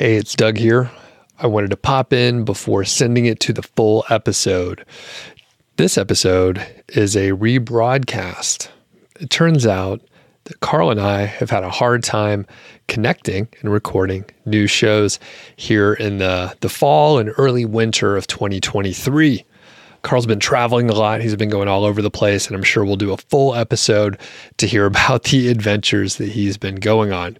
Hey, it's Doug here. I wanted to pop in before sending it to the full episode. This episode is a rebroadcast. It turns out that Carl and I have had a hard time connecting and recording new shows here in the, the fall and early winter of 2023. Carl's been traveling a lot. He's been going all over the place, and I'm sure we'll do a full episode to hear about the adventures that he's been going on.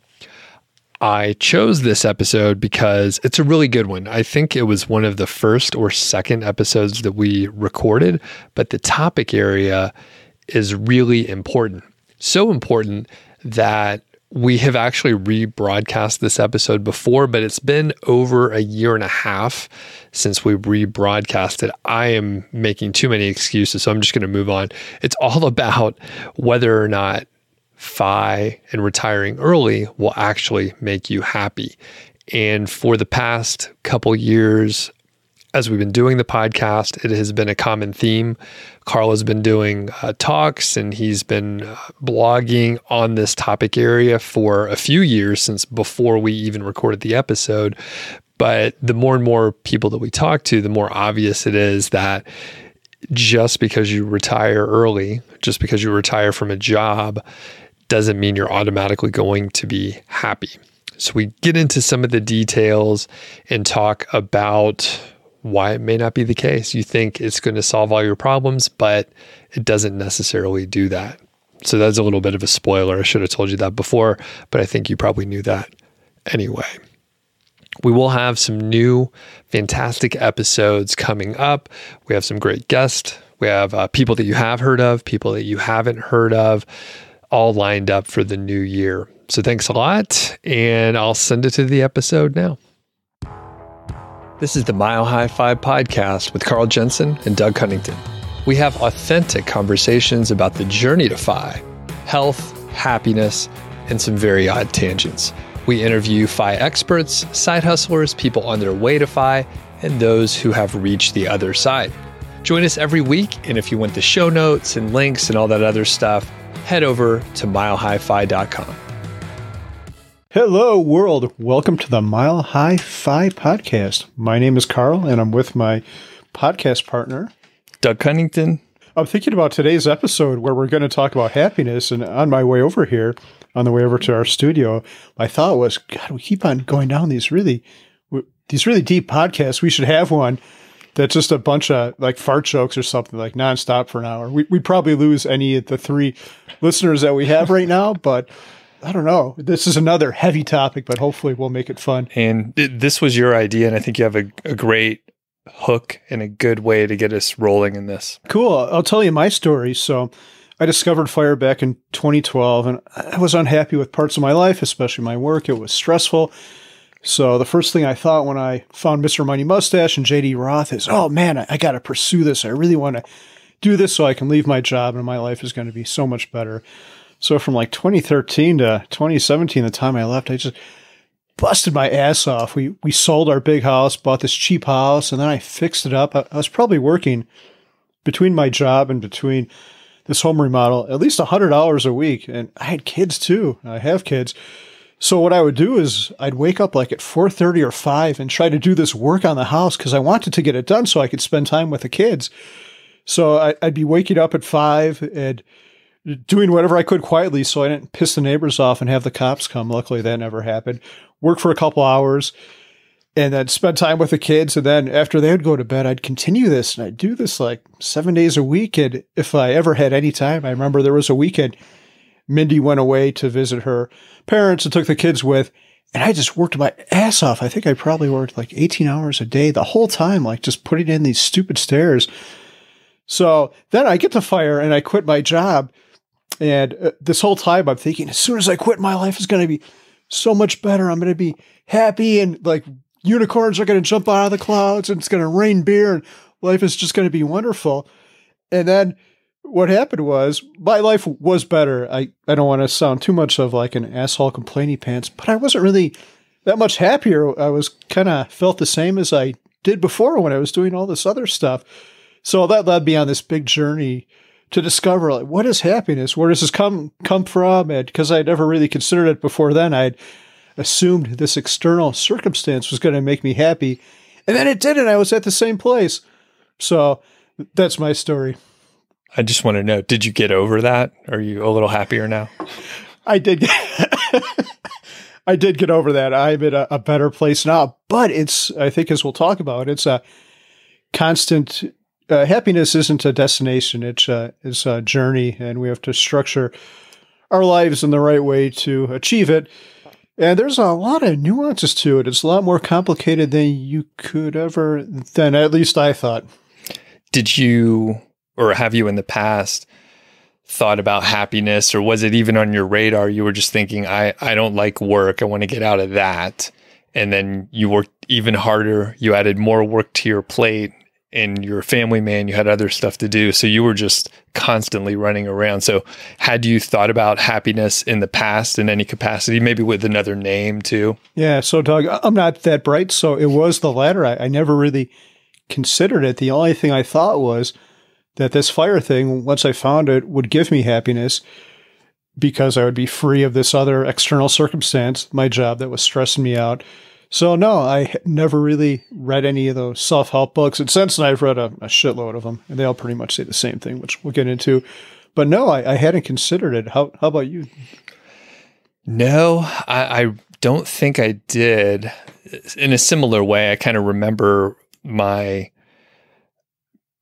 I chose this episode because it's a really good one. I think it was one of the first or second episodes that we recorded, but the topic area is really important. So important that we have actually rebroadcast this episode before, but it's been over a year and a half since we rebroadcasted. I am making too many excuses, so I'm just going to move on. It's all about whether or not FI and retiring early will actually make you happy. And for the past couple years, as we've been doing the podcast, it has been a common theme. Carl has been doing uh, talks and he's been uh, blogging on this topic area for a few years since before we even recorded the episode. But the more and more people that we talk to, the more obvious it is that just because you retire early, just because you retire from a job, doesn't mean you're automatically going to be happy. So we get into some of the details and talk about why it may not be the case. You think it's going to solve all your problems, but it doesn't necessarily do that. So that's a little bit of a spoiler. I should have told you that before, but I think you probably knew that anyway. We will have some new fantastic episodes coming up. We have some great guests. We have uh, people that you have heard of, people that you haven't heard of all lined up for the new year. So thanks a lot, and I'll send it to the episode now. This is the Mile High FI podcast with Carl Jensen and Doug Cunnington. We have authentic conversations about the journey to FI, health, happiness, and some very odd tangents. We interview FI experts, side hustlers, people on their way to FI, and those who have reached the other side. Join us every week, and if you want the show notes and links and all that other stuff, head over to milehighfi.com. Hello, world. Welcome to the Mile High FI podcast. My name is Carl, and I'm with my podcast partner, Doug Cunnington. I'm thinking about today's episode where we're going to talk about happiness. And on my way over here, on the way over to our studio, my thought was, God, we keep on going down these really, these really deep podcasts. We should have one that's just a bunch of like fart jokes or something like nonstop for an hour. We, would probably lose any of the three listeners that we have right now, but I don't know. This is another heavy topic, but hopefully we'll make it fun. And this was your idea, and I think you have a, a great hook and a good way to get us rolling in this. Cool. I'll tell you my story. So I discovered fire back in 2012, and I was unhappy with parts of my life, especially my work. It was stressful. So the first thing I thought when I found Mr. Money Mustache and JD Roth is, oh man, I, I got to pursue this. I really want to do this so I can leave my job and my life is going to be so much better. So from like 2013 to 2017, the time I left, I just busted my ass off. We we sold our big house, bought this cheap house, and then I fixed it up. I, I was probably working between my job and between this home remodel at least 100 hours a week. And I had kids too. I have kids. So what I would do is I'd wake up like at 4:30 or 5 and try to do this work on the house cuz I wanted to get it done so I could spend time with the kids. So I, would be waking up at 5 and doing whatever I could quietly so I didn't piss the neighbors off and have the cops come. Luckily that never happened. Work for a couple hours and then spend time with the kids and then after they would go to bed I'd continue this and I'd do this like 7 days a week and if I ever had any time I remember there was a weekend Mindy went away to visit her parents and took the kids with. And I just worked my ass off. I think I probably worked like 18 hours a day the whole time, like just putting in these stupid stairs. So then I get the fire and I quit my job. And uh, this whole time I'm thinking, as soon as I quit, my life is going to be so much better. I'm going to be happy and like unicorns are going to jump out of the clouds and it's going to rain beer and life is just going to be wonderful. And then what happened was my life was better. I, I don't want to sound too much of like an asshole complaining pants, but I wasn't really that much happier. I was kind of felt the same as I did before when I was doing all this other stuff. So that led me on this big journey to discover like what is happiness? Where does this come come from? And because I'd never really considered it before then, I'd assumed this external circumstance was going to make me happy. And then it didn't. I was at the same place. So that's my story. I just want to know did you get over that? Are you a little happier now? I did. Get, I did get over that. I'm in a, a, better place now. But it's, I think, as we'll talk about, it's a constant. Uh, happiness isn't a destination; it's a, it's a journey, and we have to structure our lives in the right way to achieve it. And there's a lot of nuances to it. It's a lot more complicated than you could ever, than at least I thought. Did you, or have you in the past, thought about happiness, or was it even on your radar? You were just thinking, I, I don't like work. I want to get out of that. And then you worked even harder. You added more work to your plate and you're a family man, you had other stuff to do. So you were just constantly running around. So had you thought about happiness in the past in any capacity, maybe with another name too? Yeah. So Doug, I'm not that bright. So it was the latter. I, I never really considered it. The only thing I thought was that this fire thing, once I found it, would give me happiness because I would be free of this other external circumstance, my job that was stressing me out. So no, I never really read any of those self-help books. And since then, I've read a, a, shitload of them, and they all pretty much say the same thing, which we'll get into. But no, I, I hadn't considered it. How how about you? No, I, I don't think I did. In a similar way, I kind of remember my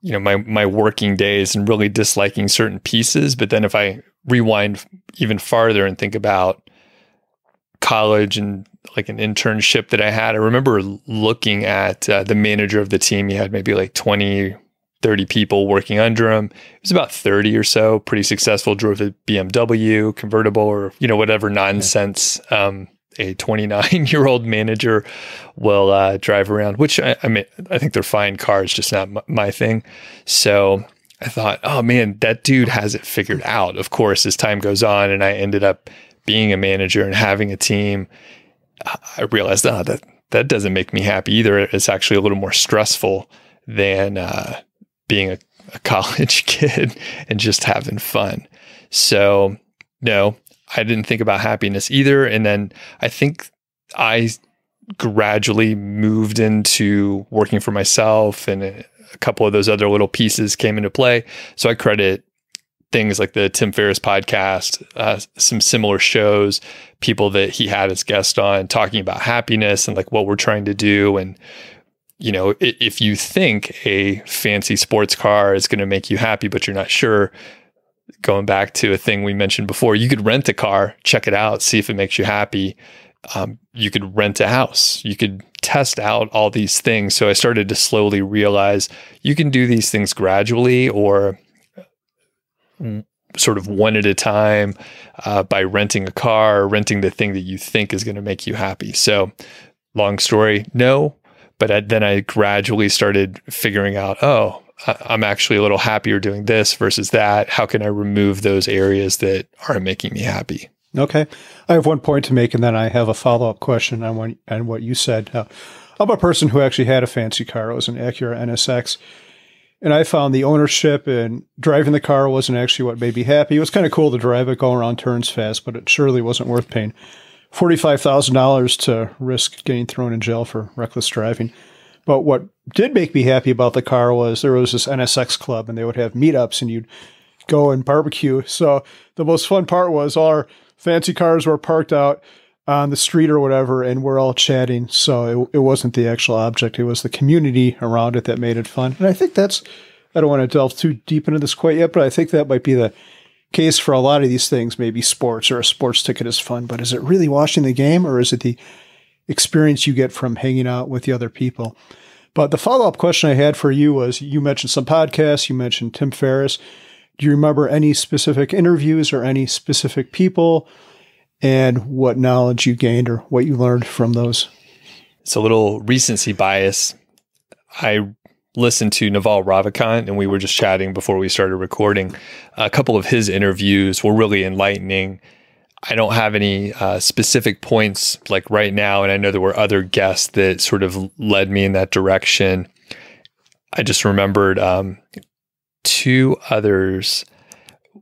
you know my my working days and really disliking certain pieces but then if i rewind even farther and think about college and like an internship that I had. I remember looking at uh, the manager of the team. He had maybe like 20, 30 people working under him. It was about 30 or so, pretty successful, drove a BMW convertible or, you know, whatever nonsense um, a 29 year old manager will uh, drive around, which I, I, mean, I think they're fine cars, just not m- my thing. So I thought, oh man, that dude has it figured out. Of course, as time goes on, and I ended up being a manager and having a team I realized oh, that that doesn't make me happy either. It's actually a little more stressful than uh, being a, a college kid and just having fun. So no, I didn't think about happiness either. And then I think I gradually moved into working for myself and a couple of those other little pieces came into play. So I credit things like the Tim Ferriss podcast, uh, some similar shows, people that he had as guest on talking about happiness and like what we're trying to do. And, you know, if you think a fancy sports car is going to make you happy, but you're not sure, going back to a thing we mentioned before, you could rent a car, check it out, see if it makes you happy. Um, you could rent a house. You could test out all these things. So I started to slowly realize you can do these things gradually or sort of one at a time uh, by renting a car, renting the thing that you think is going to make you happy. So, long story, no. But I, then I gradually started figuring out, oh, I'm actually a little happier doing this versus that. How can I remove those areas that aren't making me happy? Okay. I have one point to make, and then I have a follow up question on what, on what you said. Uh, I'm a person who actually had a fancy car. It was an Acura NSX. And I found the ownership and driving the car wasn't actually what made me happy. It was kind of cool to drive it, go around turns fast, but it surely wasn't worth paying $45,000 to risk getting thrown in jail for reckless driving. But what did make me happy about the car was there was this NSX club and they would have meetups and you'd go and barbecue. So the most fun part was our fancy cars were parked out on the street or whatever, and we're all chatting. So it, it wasn't the actual object; it was the community around it that made it fun. And I think that's I don't want to delve too deep into this quite yet, but I think that might be the case for a lot of these things. Maybe sports or a sports ticket is fun, but is it really watching the game, or is it the experience you get from hanging out with the other people? But the follow up question I had for you was: you mentioned some podcasts, you mentioned Tim Ferriss. Do you remember any specific interviews or any specific people? and what knowledge you gained or what you learned from those. It's a little recency bias. I listened to Naval Ravikant and we were just chatting before we started recording. A couple of his interviews were really enlightening. I don't have any uh, specific points like right now, and I know there were other guests that sort of led me in that direction. I just remembered um, two others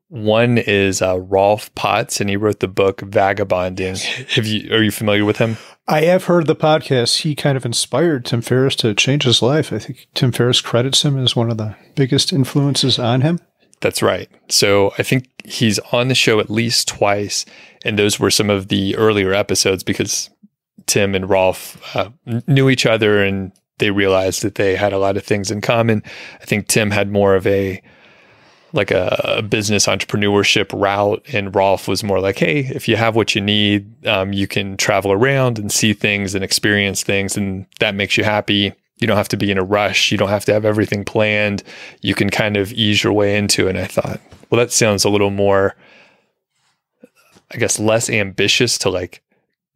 One is uh, Rolf Potts, and he wrote the book Vagabonding. Have you are you familiar with him? I have heard the podcast. He kind of inspired Tim Ferriss to change his life. I think Tim Ferriss credits him as one of the biggest influences on him. That's right. So I think he's on the show at least twice, and those were some of the earlier episodes because Tim and Rolf uh, knew each other and they realized that they had a lot of things in common. I think Tim had more of a like a, a business entrepreneurship route, and Rolf was more like, "Hey, if you have what you need, um, you can travel around and see things and experience things, and that makes you happy." You don't have to be in a rush. You don't have to have everything planned. You can kind of ease your way into it. And I thought, well, that sounds a little more, I guess, less ambitious to like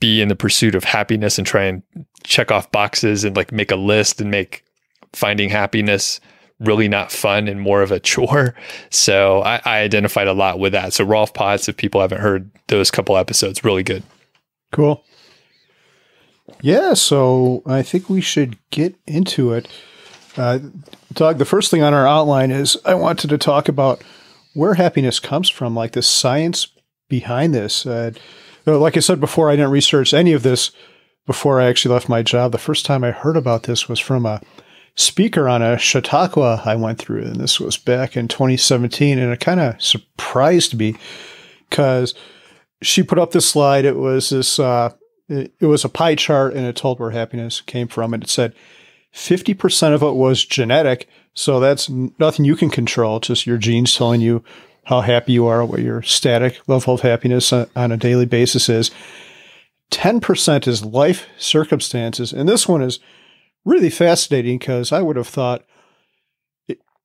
be in the pursuit of happiness and try and check off boxes and like make a list and make finding happiness really not fun and more of a chore. So I, I identified a lot with that. So Rolf Potts, if people haven't heard those couple episodes, really good. Cool. Yeah, so I think we should get into it. Uh, Doug, the first thing on our outline is I wanted to talk about where happiness comes from, like the science behind this. Uh, like I said before, I didn't research any of this before I actually left my job. The first time I heard about this was from a speaker on a Chautauqua I went through, and this was back in 2017, and it kind of surprised me because she put up this slide. It was this, uh, it, was a pie chart, and it told where happiness came from, and it said 50% of it was genetic, so that's nothing you can control, just your genes telling you how happy you are, what your static level of happiness on a daily basis is. 10% is life circumstances, and this one is really fascinating because I would have thought,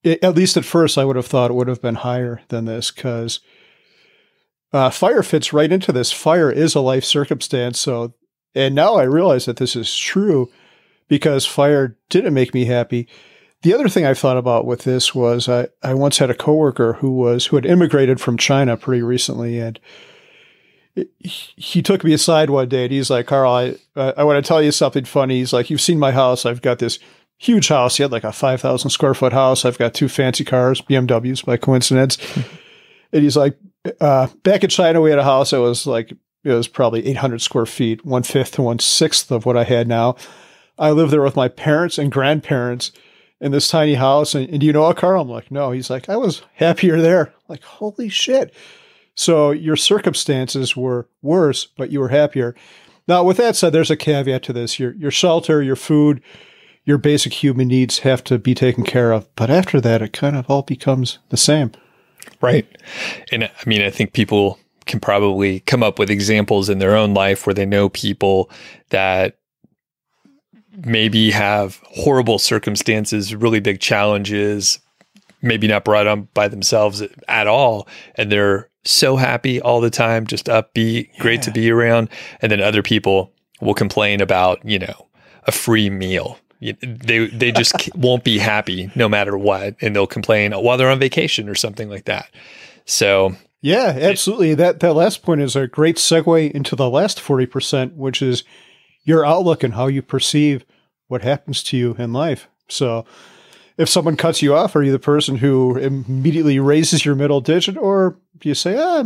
it, at least at first, I would have thought it would have been higher than this because uh, fire fits right into this. Fire is a life circumstance. So, and now I realize that this is true because fire didn't make me happy. The other thing I've thought about with this was I, I once had a coworker who was who had immigrated from China pretty recently, and he took me aside one day and he's like, Carl, I, I want to tell you something funny. He's like, you've seen my house. I've got this huge house. He had like a 5,000 square foot house. I've got two fancy cars, BMWs by coincidence. And he's like, uh, back in China, we had a house that was like, it was probably 800 square feet, one fifth to one sixth of what I had now. I lived there with my parents and grandparents in this tiny house. And, and do you know a Carl? I'm like, no. He's like, I was happier there. I'm like, holy shit. So your circumstances were worse, but you were happier. Now, with that said, there's a caveat to this. Your your shelter, your food, your basic human needs have to be taken care of. But after that, it kind of all becomes the same. Right. And I mean, I think people can probably come up with examples in their own life where they know people that maybe have horrible circumstances, really big challenges, maybe not brought on by themselves at all, and they're so happy all the time, just upbeat, yeah. great to be around. And then other people will complain about, you know, a free meal. They they just won't be happy no matter what, and they'll complain while they're on vacation or something like that. So yeah, absolutely. It, that that last point is a great segue into the last forty percent, which is your outlook and how you perceive what happens to you in life. So if someone cuts you off, are you the person who immediately raises your middle digit, or do you say, ah,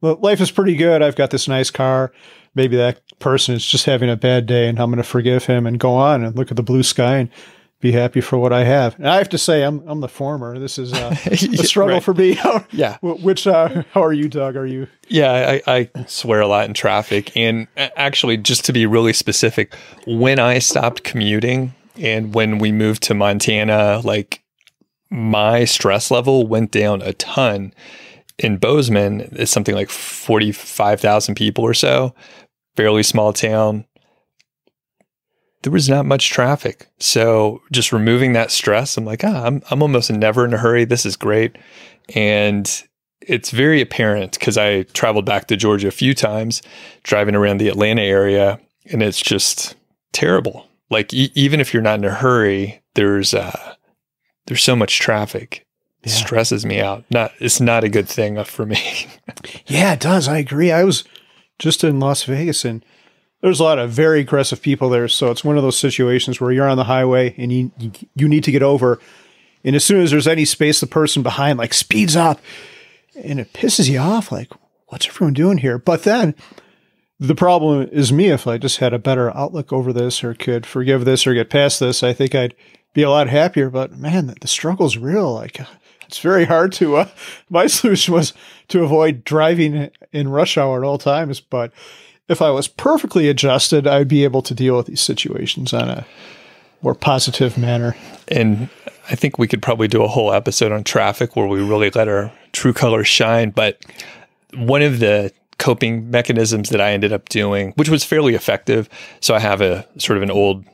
life is pretty good. I've got this nice car. Maybe that person is just having a bad day and I'm going to forgive him and go on and look at the blue sky and be happy for what I have. And I have to say, I'm I'm the former. This is uh, a struggle right. for me. yeah. Which uh, how are you, Doug? Are you? Yeah, I, I swear a lot in traffic, and actually, just to be really specific, when I stopped commuting and when we moved to Montana, like my stress level went down a ton. In Bozeman, it's something like 45,000 people or so, fairly small town. There was not much traffic. So just removing that stress, I'm like, ah, I'm, I'm almost never in a hurry. This is great. And it's very apparent because I traveled back to Georgia a few times, driving around the Atlanta area, and it's just terrible like e- even if you're not in a hurry, there's uh, there's so much traffic. Yeah. stresses me out. Not it's not a good thing for me. yeah, it does. I agree. I was just in Las Vegas and there's a lot of very aggressive people there. So it's one of those situations where you're on the highway and you you need to get over, and as soon as there's any space, the person behind like speeds up, and it pisses you off. Like, what's everyone doing here? But then the problem is me. If I just had a better outlook over this or could forgive this or get past this, I think I'd be a lot happier. But man, the, the struggle's real. Like, uh, it's very hard to, uh, my solution was to avoid driving in rush hour at all times. But if I was perfectly adjusted, I'd be able to deal with these situations on a more positive manner. And I think we could probably do a whole episode on traffic where we really let our true colors shine. But one of the coping mechanisms that I ended up doing, which was fairly effective. So I have a sort of an old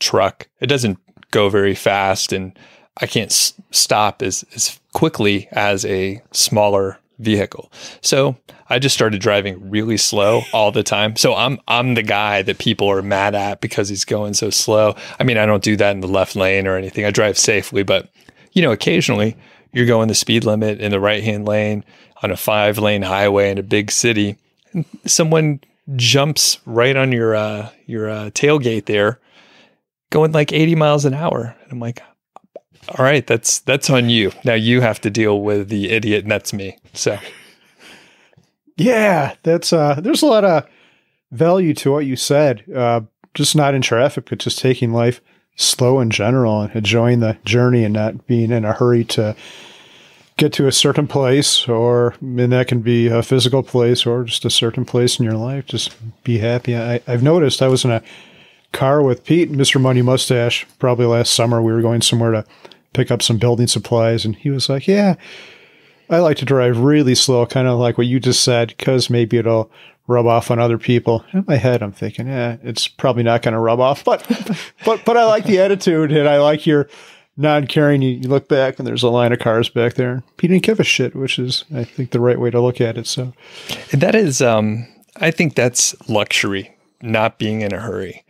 truck. It doesn't go very fast and I can't s- stop as, as quickly as a smaller vehicle. So I just started driving really slow all the time. So I'm I'm the guy that people are mad at because he's going so slow. I mean, I don't do that in the left lane or anything. I drive safely, but you know, occasionally you're going the speed limit in the right-hand lane on a five-lane highway in a big city, and someone jumps right on your uh, your uh, tailgate there, going like 80 miles an hour. And I'm like, all right, that's that's on you. Now you have to deal with the idiot, and that's me. So, yeah, that's uh, there's a lot of value to what you said. Uh, just not in traffic, but just taking life slow in general and enjoying the journey and not being in a hurry to get to a certain place, or and that can be a physical place or just a certain place in your life. Just be happy. I, I've noticed I was in a car with Pete, Mr. Money Mustache, probably last summer. We were going somewhere to pick up some building supplies, and he was like, "Yeah, I like to drive really slow, kind of like what you just said, because maybe it'll rub off on other people." In my head, I'm thinking, "Yeah, it's probably not going to rub off," but but but I like the attitude, and I like your non-caring. You, you look back, and there's a line of cars back there. He didn't give a shit, which is, I think, the right way to look at it. So that is, um, I think that's luxury, not being in a hurry.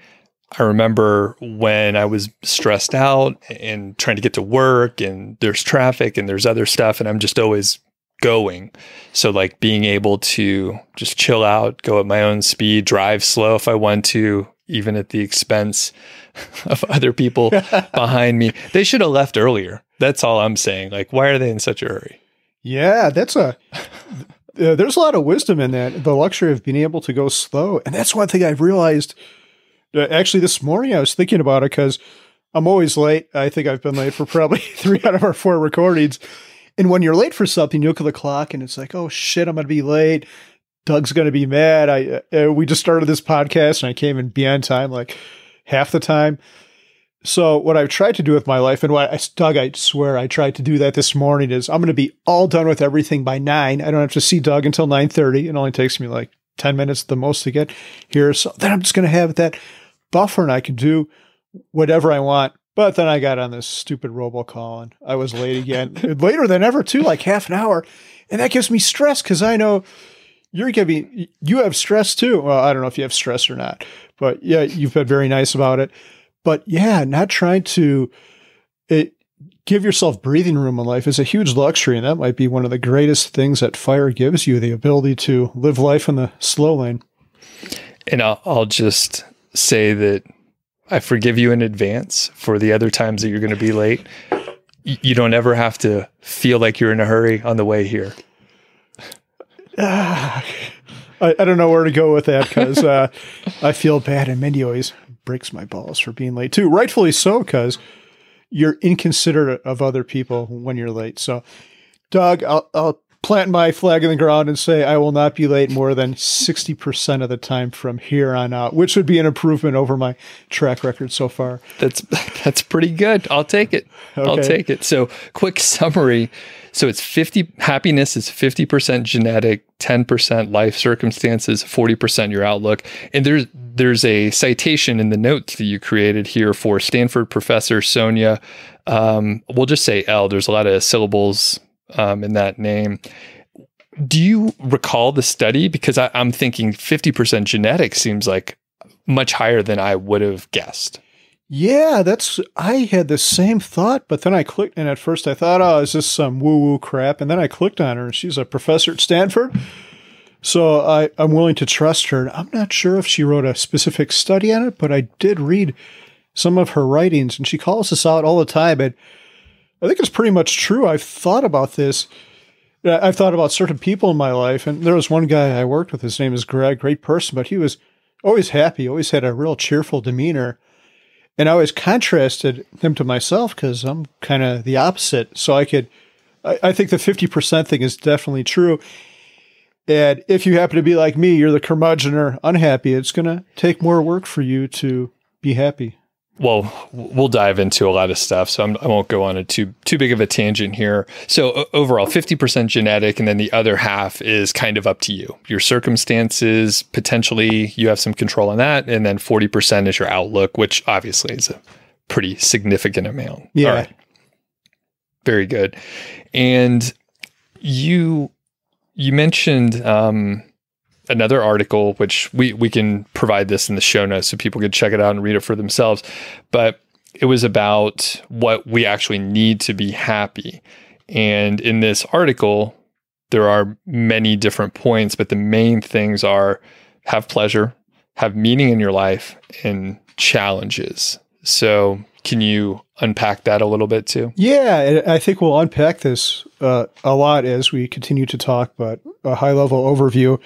I remember when I was stressed out and trying to get to work and there's traffic and there's other stuff and I'm just always going. So like being able to just chill out, go at my own speed, drive slow if I want to, even at the expense of other people behind me. They should have left earlier. That's all I'm saying. Like why are they in such a hurry? Yeah, that's a uh, there's a lot of wisdom in that. The luxury of being able to go slow. And that's one thing I've realized actually this morning I was thinking about it because I'm always late. I think I've been late for probably three out of our four recordings. And when you're late for something, you look at the clock and it's like, oh shit, I'm going to be late. Doug's going to be mad. I uh, we just started this podcast and I came in beyond time like half the time. So what I've tried to do with my life and what I, Doug, I swear I tried to do that this morning is I'm going to be all done with everything by nine. I don't have to see Doug until 930. It only takes me like 10 minutes the most to get here. So then I'm just going to have that buffer and I can do whatever I want. But then I got on this stupid robocall and I was late again, later than ever too, like half an hour. And that gives me stress because I know you're giving, you have stress too. Well, I don't know if you have stress or not, but yeah, you've been very nice about it. But yeah, not trying to it, give yourself breathing room in life is a huge luxury. And that might be one of the greatest things that fire gives you the ability to live life in the slow lane. And I'll, I'll just say that I forgive you in advance for the other times that you're going to be late. You don't ever have to feel like you're in a hurry on the way here. I, I, don't know where to go with that because uh, I feel bad, and Mindy always breaks my balls for being late too. Rightfully so, because you're inconsiderate of other people when you're late. So, Doug, I'll, I'll plant my flag in the ground and say I will not be late more than 60% of the time from here on out, which would be an improvement over my track record so far. That's that's pretty good. I'll take it. Okay. I'll take it. So, quick summary. So it's 50 happiness is 50% genetic, 10% life circumstances, 40% your outlook. And there's there's a citation in the notes that you created here for Stanford professor Sonja um, we'll just say L. There's a lot of syllables um, in that name. Do you recall the study? Because I, I'm thinking 50% genetic seems like much higher than I would have guessed. Yeah, that's. I had the same thought, but then I clicked, and at first I thought, "Oh, is this some woo-woo crap?" And then I clicked on her, and she's a professor at Stanford, so I, I'm willing to trust her. I'm not sure if she wrote a specific study on it, but I did read some of her writings, and she calls us out all the time. And I think it's pretty much true. I've thought about this. I've thought about certain people in my life, and there was one guy I worked with. His name is Greg, great person, but he was always happy, always had a real cheerful demeanor. And I always contrasted him to myself because I'm kind of the opposite. So I could, I, I think the 50% thing is definitely true. And if you happen to be like me, you're the curmudgeon or unhappy, it's going to take more work for you to be happy well, we'll dive into a lot of stuff, so I'm, I will not go on a too too big of a tangent here. So overall, 50% genetic, and then the other half is kind of up to you. Your circumstances, potentially, you have some control on that, and then 40% is your outlook, which obviously is a pretty significant amount. Yeah, very good. And you you mentioned um, another article, which we we can provide this in the show notes so people can check it out and read it for themselves. But it was about what we actually need to be happy. And in this article, there are many different points, but the main things are have pleasure, have meaning in your life, and challenges. So, can you unpack that a little bit too? Yeah, I think we'll unpack this uh, a lot as we continue to talk, but a high level overview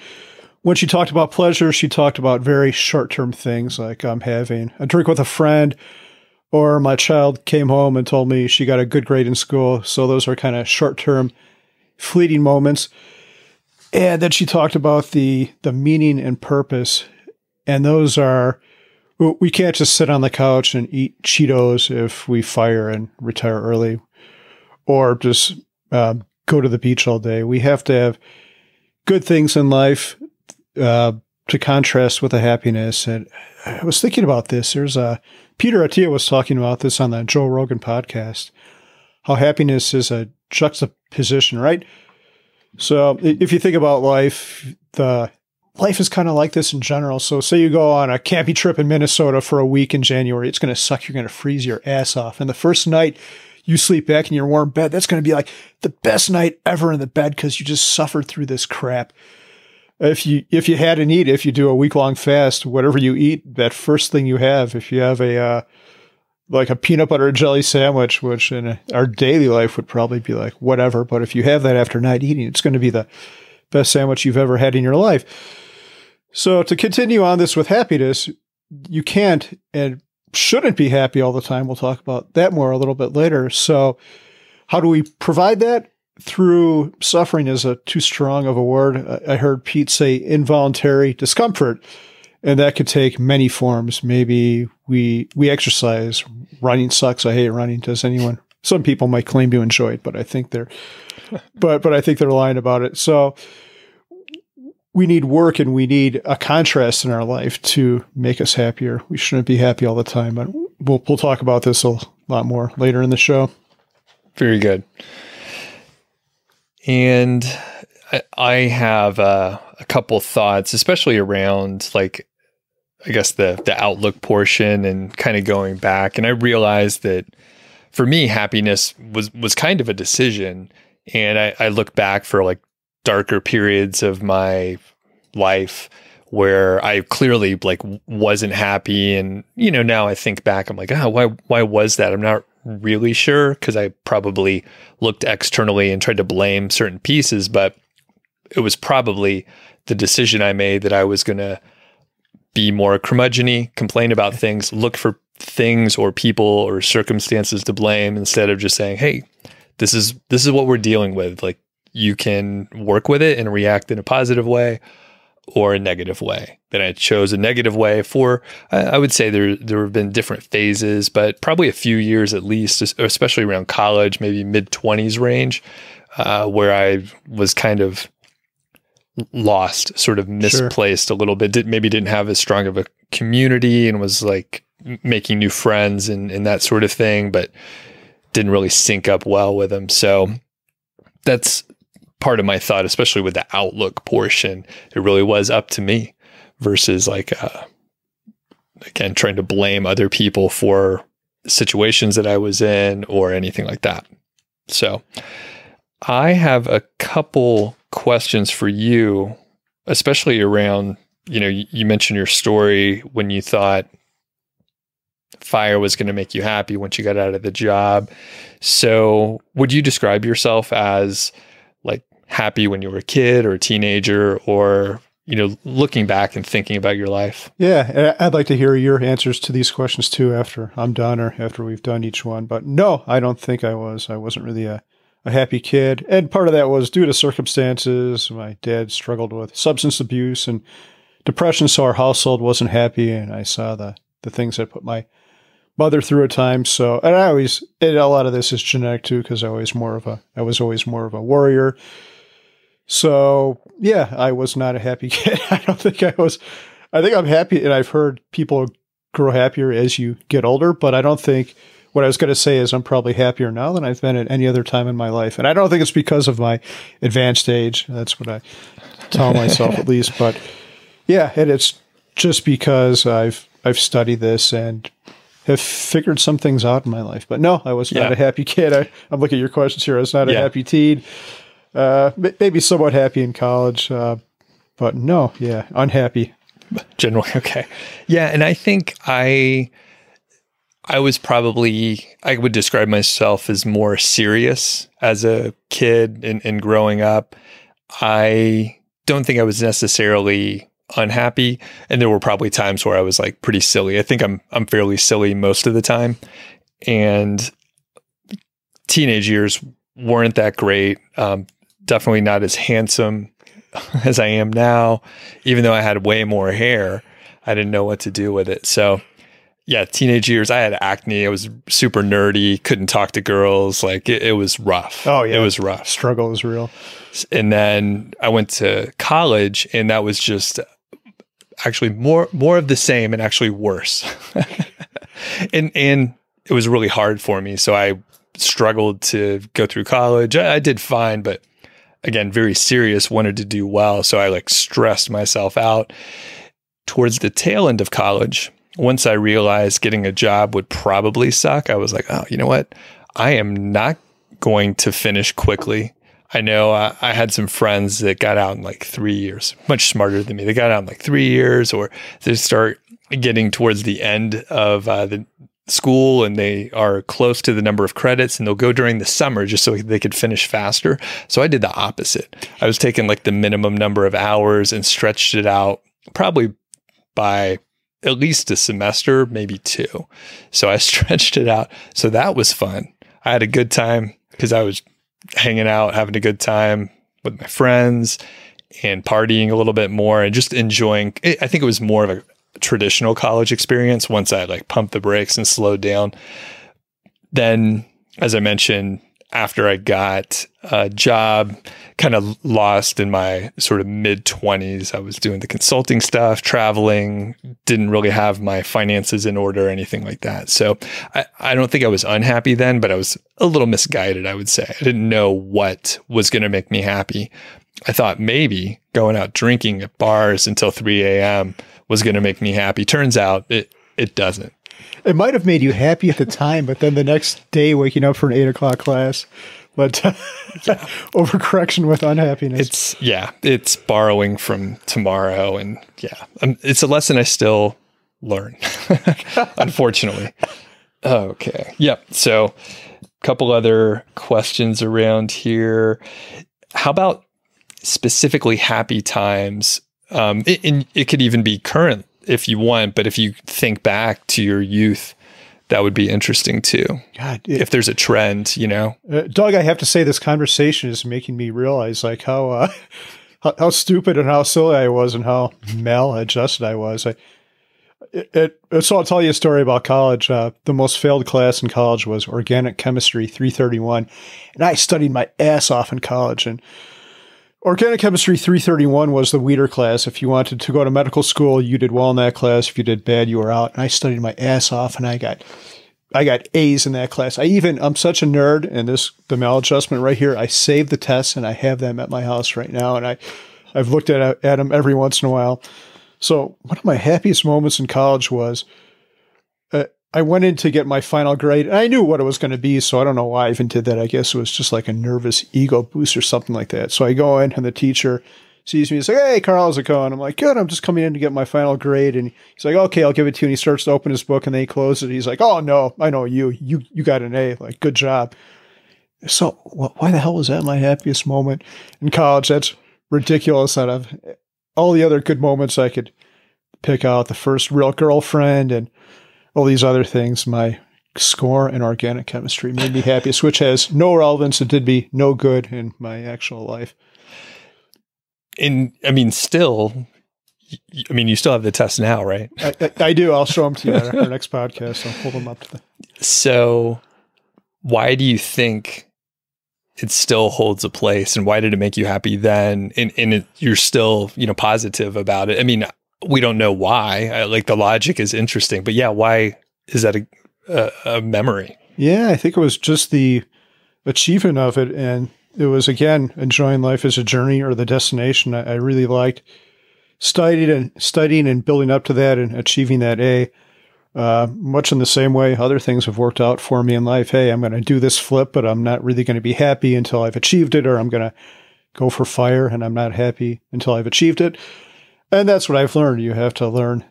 when she talked about pleasure, she talked about very short term things like I'm having a drink with a friend, or my child came home and told me she got a good grade in school. So those are kind of short term, fleeting moments. And then she talked about the the meaning and purpose, and those are we can't just sit on the couch and eat Cheetos if we fire and retire early, or just uh, go to the beach all day. We have to have good things in life uh, to contrast with the happiness. And I was thinking about this. There's a Peter Attia was talking about this on the Joe Rogan podcast. How happiness is a juxtaposition, right? So if you think about life, the life is kind of like this in general. So say you go on a camping trip in Minnesota for a week in January, it's going to suck. You're going to freeze your ass off. And the first night you sleep back in your warm bed, that's going to be like the best night ever in the bed because you just suffered through this crap if you if you had an eat, if you do a week long fast, whatever you eat, that first thing you have, if you have a uh, like a peanut butter and jelly sandwich, which in our daily life would probably be like whatever, but if you have that after night eating, it's going to be the best sandwich you've ever had in your life. So to continue on this with happiness, you can't and shouldn't be happy all the time. We'll talk about that more a little bit later. So how do we provide that? Through suffering is a too strong of a word. I heard Pete say involuntary discomfort, and that could take many forms. Maybe we we exercise. Running sucks. I hate running. Does anyone? Some people might claim to enjoy it, but I think they're, but but I think they're lying about it. So we need work and we need a contrast in our life to make us happier. We shouldn't be happy all the time, but we'll we'll talk about this a lot more later in the show. Very good. And I have uh, a couple thoughts, especially around like, I guess the the outlook portion and kind of going back. And I realized that for me, happiness was was kind of a decision. And I, I look back for like darker periods of my life where I clearly like wasn't happy and you know now I think back I'm like oh why why was that I'm not really sure because I probably looked externally and tried to blame certain pieces, but it was probably the decision I made that I was going to be more curmudgeony, complain about things, look for things or people or circumstances to blame instead of just saying, "Hey, this is this is what we're dealing with. Like you can work with it and react in a positive way or a negative way. Then I chose a negative way for, I would say there, there have been different phases, but probably a few years at least, especially around college, maybe mid 20s range, uh, where I was kind of lost, sort of misplaced sure. a little bit, did, maybe didn't have as strong of a community and was like making new friends and, and that sort of thing, but didn't really sync up well with them. So that's part of my thought, especially with the outlook portion, it really was up to me versus like, uh, again, trying to blame other people for situations that I was in or anything like that. So I have a couple questions for you, especially around, you know, you mentioned your story when you thought fire was going to make you happy once you got out of the job. So would you describe yourself as happy when you were a kid or a teenager or you know looking back and thinking about your life Yeah, I'd like to hear your answers to these questions too after I'm done or after we've done each one. But no, I don't think I was. I wasn't really a, a happy kid. And part of that was due to circumstances. My dad struggled with substance abuse and depression, so our household wasn't happy. And I saw the, the things that put my mother through at times. So, and I always, and a lot of this is genetic too, because I always more of a, I was always more of a warrior. So yeah, I was not a happy kid. I don't think I was. I think I'm happy, and I've heard people grow happier as you get older. But I don't think what I was going to say is I'm probably happier now than I've been at any other time in my life, and I don't think it's because of my advanced age. That's what I tell myself at least. But yeah, and it's just because I've I've studied this and have figured some things out in my life. But no, I was not a happy kid. I, I'm looking at your questions here. I was not a happy teen. Uh, maybe somewhat happy in college, uh, but no, yeah, unhappy. generally okay. Yeah and i think i i was probably i would describe myself as more serious as a kid and, and growing up. I don't think i was necessarily unhappy and there were probably times where i was like pretty silly. I think i'm i'm fairly silly most of the time and teenage years weren't that great. Um, definitely not as handsome as I am now. Even though I had way more hair, I didn't know what to do with it. So, yeah, teenage years, I had acne. I was super nerdy, couldn't talk to girls. Like it, it was rough. Oh, yeah. it was rough. Struggle is real. And then I went to college, and that was just actually more more of the same, and actually worse. and and it was really hard for me. So I struggled to go through college. I, I did fine, but again, very serious, wanted to do well. So I like stressed myself out. Towards the tail end of college, once I realized getting a job would probably suck, I was like, oh, you know what? I am not going to finish quickly. I know uh, I had some friends that got out in like three years, much smarter than me. They got out in like three years, or they start getting towards the end of uh, the school and they are close to the number of credits and they'll go during the summer just so they could finish faster. So I did the opposite. I was taking like the minimum number of hours and stretched it out probably by at least a semester, maybe two. So I stretched it out. So that was fun. I had a good time because I was hanging out, having a good time with my friends and partying a little bit more and just enjoying. I think it was more of a traditional college experience once I like pumped the brakes and slowed down. Then, as I mentioned, after I got a job, kind of lost in my sort of mid 20s. I was doing the consulting stuff, traveling, didn't really have my finances in order or anything like that. So I, I don't think I was unhappy then, but I was a little misguided, I would say. I didn't know what was going to make me happy. I thought maybe going out drinking at bars until 3 a.m. was going to make me happy. Turns out it, it doesn't. It might have made you happy at the time, but then the next day, waking up for an eight o'clock class, but overcorrection with unhappiness. It's yeah, it's borrowing from tomorrow, and yeah, um, it's a lesson I still learn, unfortunately. Okay, yep. So, a couple other questions around here. How about specifically happy times? Um, it, and it could even be current if you want, but if you think back to your youth, that would be interesting too. God, it- If there's a trend, you know. Uh, Doug, I have to say this conversation is making me realize like how uh, how, how stupid and how silly I was and how maladjusted I was. I, it, it, so I'll tell you a story about college. Uh, the most failed class in college was organic chemistry 331, and I studied my ass off in college. And organic chemistry 331 was the weeder class. If you wanted to go to medical school, you did well in that class. If you did bad, you were out. And I studied my ass off, and I got I got A's in that class. I even I'm such a nerd, and this the maladjustment right here. I saved the tests, and I have them at my house right now, and I I've looked at at them every once in a while. So one of my happiest moments in college was I went in to get my final grade, and I knew what it was going to be. So I don't know why I even did that. I guess it was just like a nervous ego boost or something like that. So I go in, and the teacher sees me. He's like, "Hey, Carl, how's it going?" I'm like, "Good. I'm just coming in to get my final grade." And he's like, "Okay, I'll give it to you." And he starts to open his book, and then he closes it. He's like, "Oh no, I know you. You you got an A. Like, good job." So wh- why the hell was that my happiest moment in college? That's ridiculous. Out of all the other good moments I could pick out, the first real girlfriend and all these other things, my score in organic chemistry made me happiest, which has no relevance. It did me no good in my actual life. And I mean, still, I mean, you still have the test now, right? I, I, I do. I'll show them to you on our next podcast. I'll hold them up to the. So, why do you think it still holds a place, and why did it make you happy then? And, and it, you're still, you know, positive about it. I mean, we don't know why. I, like the logic is interesting, but yeah, why is that a, a, a memory? Yeah, I think it was just the achievement of it, and it was again enjoying life as a journey or the destination. I, I really liked studying and studying and building up to that and achieving that A. Uh, much in the same way, other things have worked out for me in life. Hey, I'm going to do this flip, but I'm not really going to be happy until I've achieved it, or I'm going to go for fire and I'm not happy until I've achieved it. And that's what I've learned. You have to learn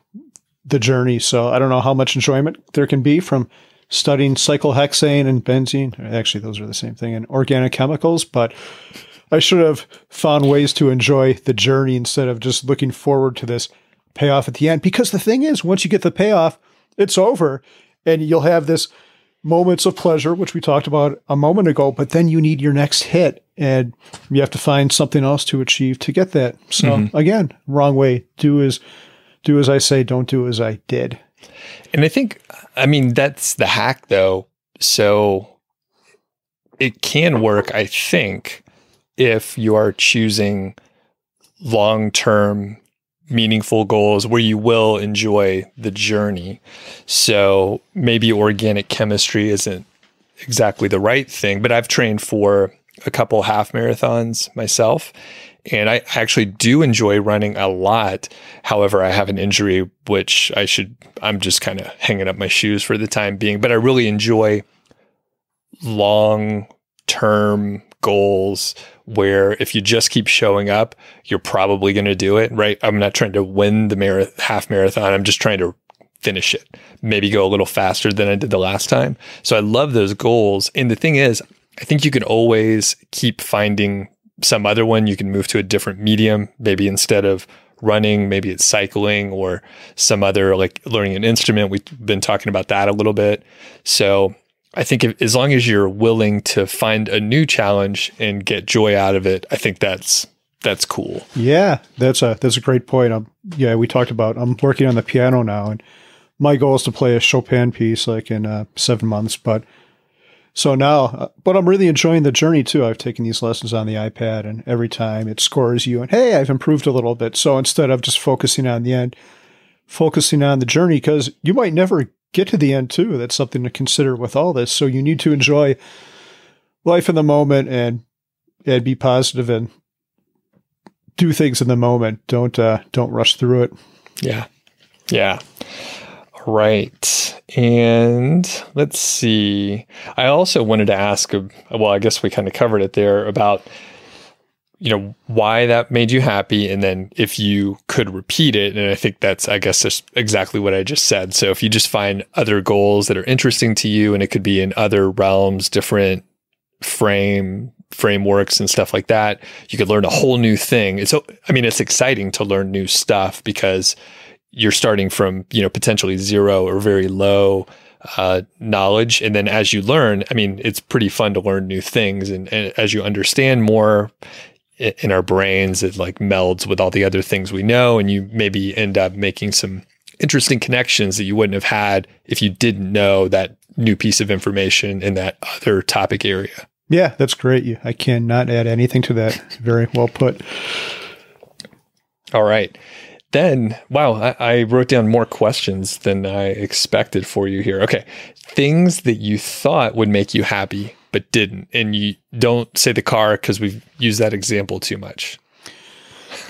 the journey. So I don't know how much enjoyment there can be from studying cyclohexane and benzene. Actually, those are the same thing and organic chemicals, but I should have found ways to enjoy the journey instead of just looking forward to this payoff at the end. Because the thing is, once you get the payoff, it's over and you'll have this moments of pleasure, which we talked about a moment ago, but then you need your next hit and you have to find something else to achieve to get that. So Mhm. again, wrong way. Do as do as I say, don't do as I did. And I think, I mean, that's the hack though. So it can work, I think, if you are choosing long term, meaningful goals where you will enjoy the journey. So maybe organic chemistry isn't exactly the right thing, but I've trained for a couple half marathons myself. And I actually do enjoy running a lot. However, I have an injury, which I should, I'm just kind of hanging up my shoes for the time being. But I really enjoy long term goals where if you just keep showing up, you're probably going to do it, right? I'm not trying to win the half marathon. I'm just trying to finish it, maybe go a little faster than I did the last time. So I love those goals. And the thing is, I think you can always keep finding some other one. You can move to a different medium, maybe instead of running, maybe it's cycling or some other like learning an instrument. We've been talking about that a little bit. So I think if, as long as you're willing to find a new challenge and get joy out of it, I think that's that's cool. Yeah, that's a that's a great point. Um, yeah, we talked about. I'm working on the piano now, and my goal is to play a Chopin piece like in uh, seven months. But so now, uh, but I'm really enjoying the journey too. I've taken these lessons on the iPad, and every time it scores you, and hey, I've improved a little bit. So instead of just focusing on the end, focusing on the journey, because you might never get to the end too. That's something to consider with all this. So you need to enjoy life in the moment and and be positive and do things in the moment. Don't uh, don't rush through it. Yeah. Yeah. All right. And let's see. I also wanted to ask, uh, well, I guess we kind of covered it there about, you know, why that made you happy. And then if you could repeat it. And I think that's, I guess, just exactly what I just said. So if you just find other goals that are interesting to you, and it could be in other realms, different frame frameworks and stuff like that you could learn a whole new thing it's i mean it's exciting to learn new stuff because you're starting from you know potentially zero or very low uh, knowledge and then as you learn i mean it's pretty fun to learn new things and, and as you understand more in our brains it like melds with all the other things we know and you maybe end up making some interesting connections that you wouldn't have had if you didn't know that new piece of information in that other topic area Yeah, that's great. You, I cannot add anything to that. Very well put. All right. Then, wow, I, I wrote down more questions than I expected for you here. Okay. Things that you thought would make you happy, but didn't. And you don't say the car because we've used that example too much.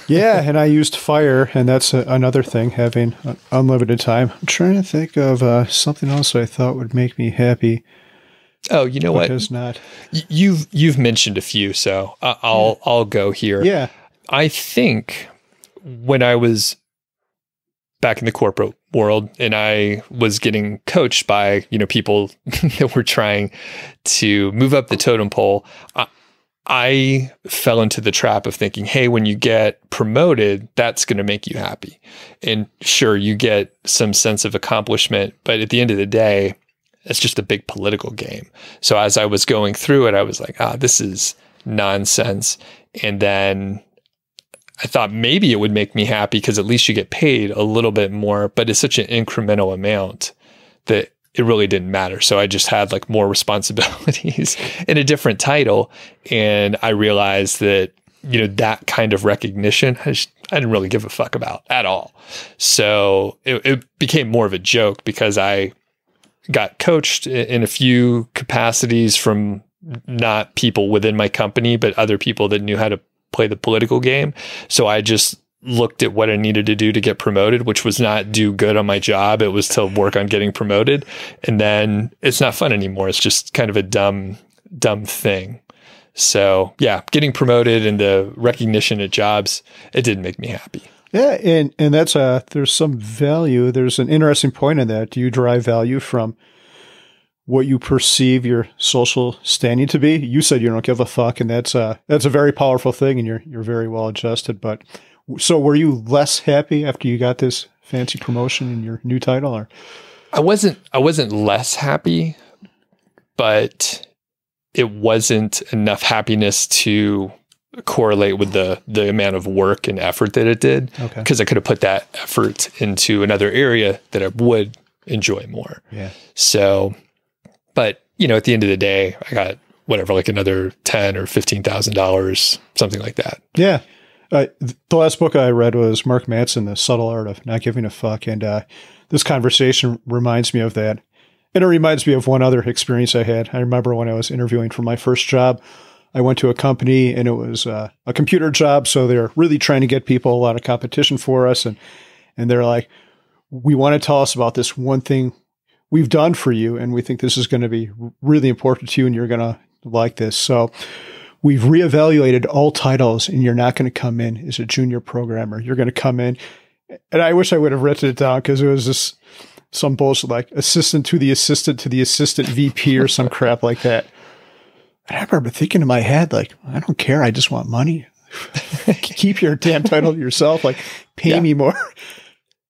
Yeah, and I used fire, and that's a, another thing. Having unlimited time. I'm trying to think of uh, something else I thought would make me happy. Oh, you know what? it's not. Y- You've you've mentioned a few, so I- I'll I'll go here. Yeah. I think when I was back in the corporate world and I was getting coached by, you know, people that were trying to move up the totem pole. I, I fell into the trap of thinking, hey, when you get promoted, that's going to make you happy. And sure, you get some sense of accomplishment, but at the end of the day, it's just a big political game. So as I was going through it, I was like, ah, this is nonsense. And then I thought maybe it would make me happy because at least you get paid a little bit more, but it's such an incremental amount that it really didn't matter. So I just had like more responsibilities in a different title. And I realized that, you know, that kind of recognition, I, just, I didn't really give a fuck about at all. So it, it became more of a joke because I got coached in a few capacities from not people within my company, but other people that knew how to play the political game. So I just looked at what I needed to do to get promoted, which was not do good on my job. It was to work on getting promoted. And then it's not fun anymore. It's just kind of a dumb, dumb thing. So yeah, getting promoted and the recognition at jobs, it didn't make me happy. Yeah, and and that's a there's some value. There's an interesting point in that. Do you derive value from what you perceive your social standing to be? You said you don't give a fuck, and that's a that's a very powerful thing, and you're you're very well adjusted. But so, were you less happy after you got this fancy promotion and your new title, or? I wasn't. I wasn't less happy, but it wasn't enough happiness to correlate with the the amount of work and effort that it did. Okay. Because I could have put that effort into another area that I would enjoy more. Yeah. So, but you know, at the end of the day, I got whatever, like another ten or fifteen thousand dollars, something like that. Yeah. Uh, the last book I read was Mark Manson, The Subtle Art of Not Giving a Fuck. And uh, this conversation reminds me of that. And it reminds me of one other experience I had. I remember when I was interviewing for my first job, I went to a company and it was uh, a computer job. So they're really trying to get people a lot of competition for us. And, and they're like, we want to tell us about this one thing we've done for you. And we think this is going to be really important to you and you're going to like this. So we've reevaluated all titles and you're not going to come in as a junior programmer. You're going to come in. And I wish I would have written it down because it was just some bullshit like assistant to the assistant to the assistant VP or some crap like that. And I remember thinking in my head, like, I don't care. I just want money. Keep your damn title to yourself. Like, pay yeah. me more.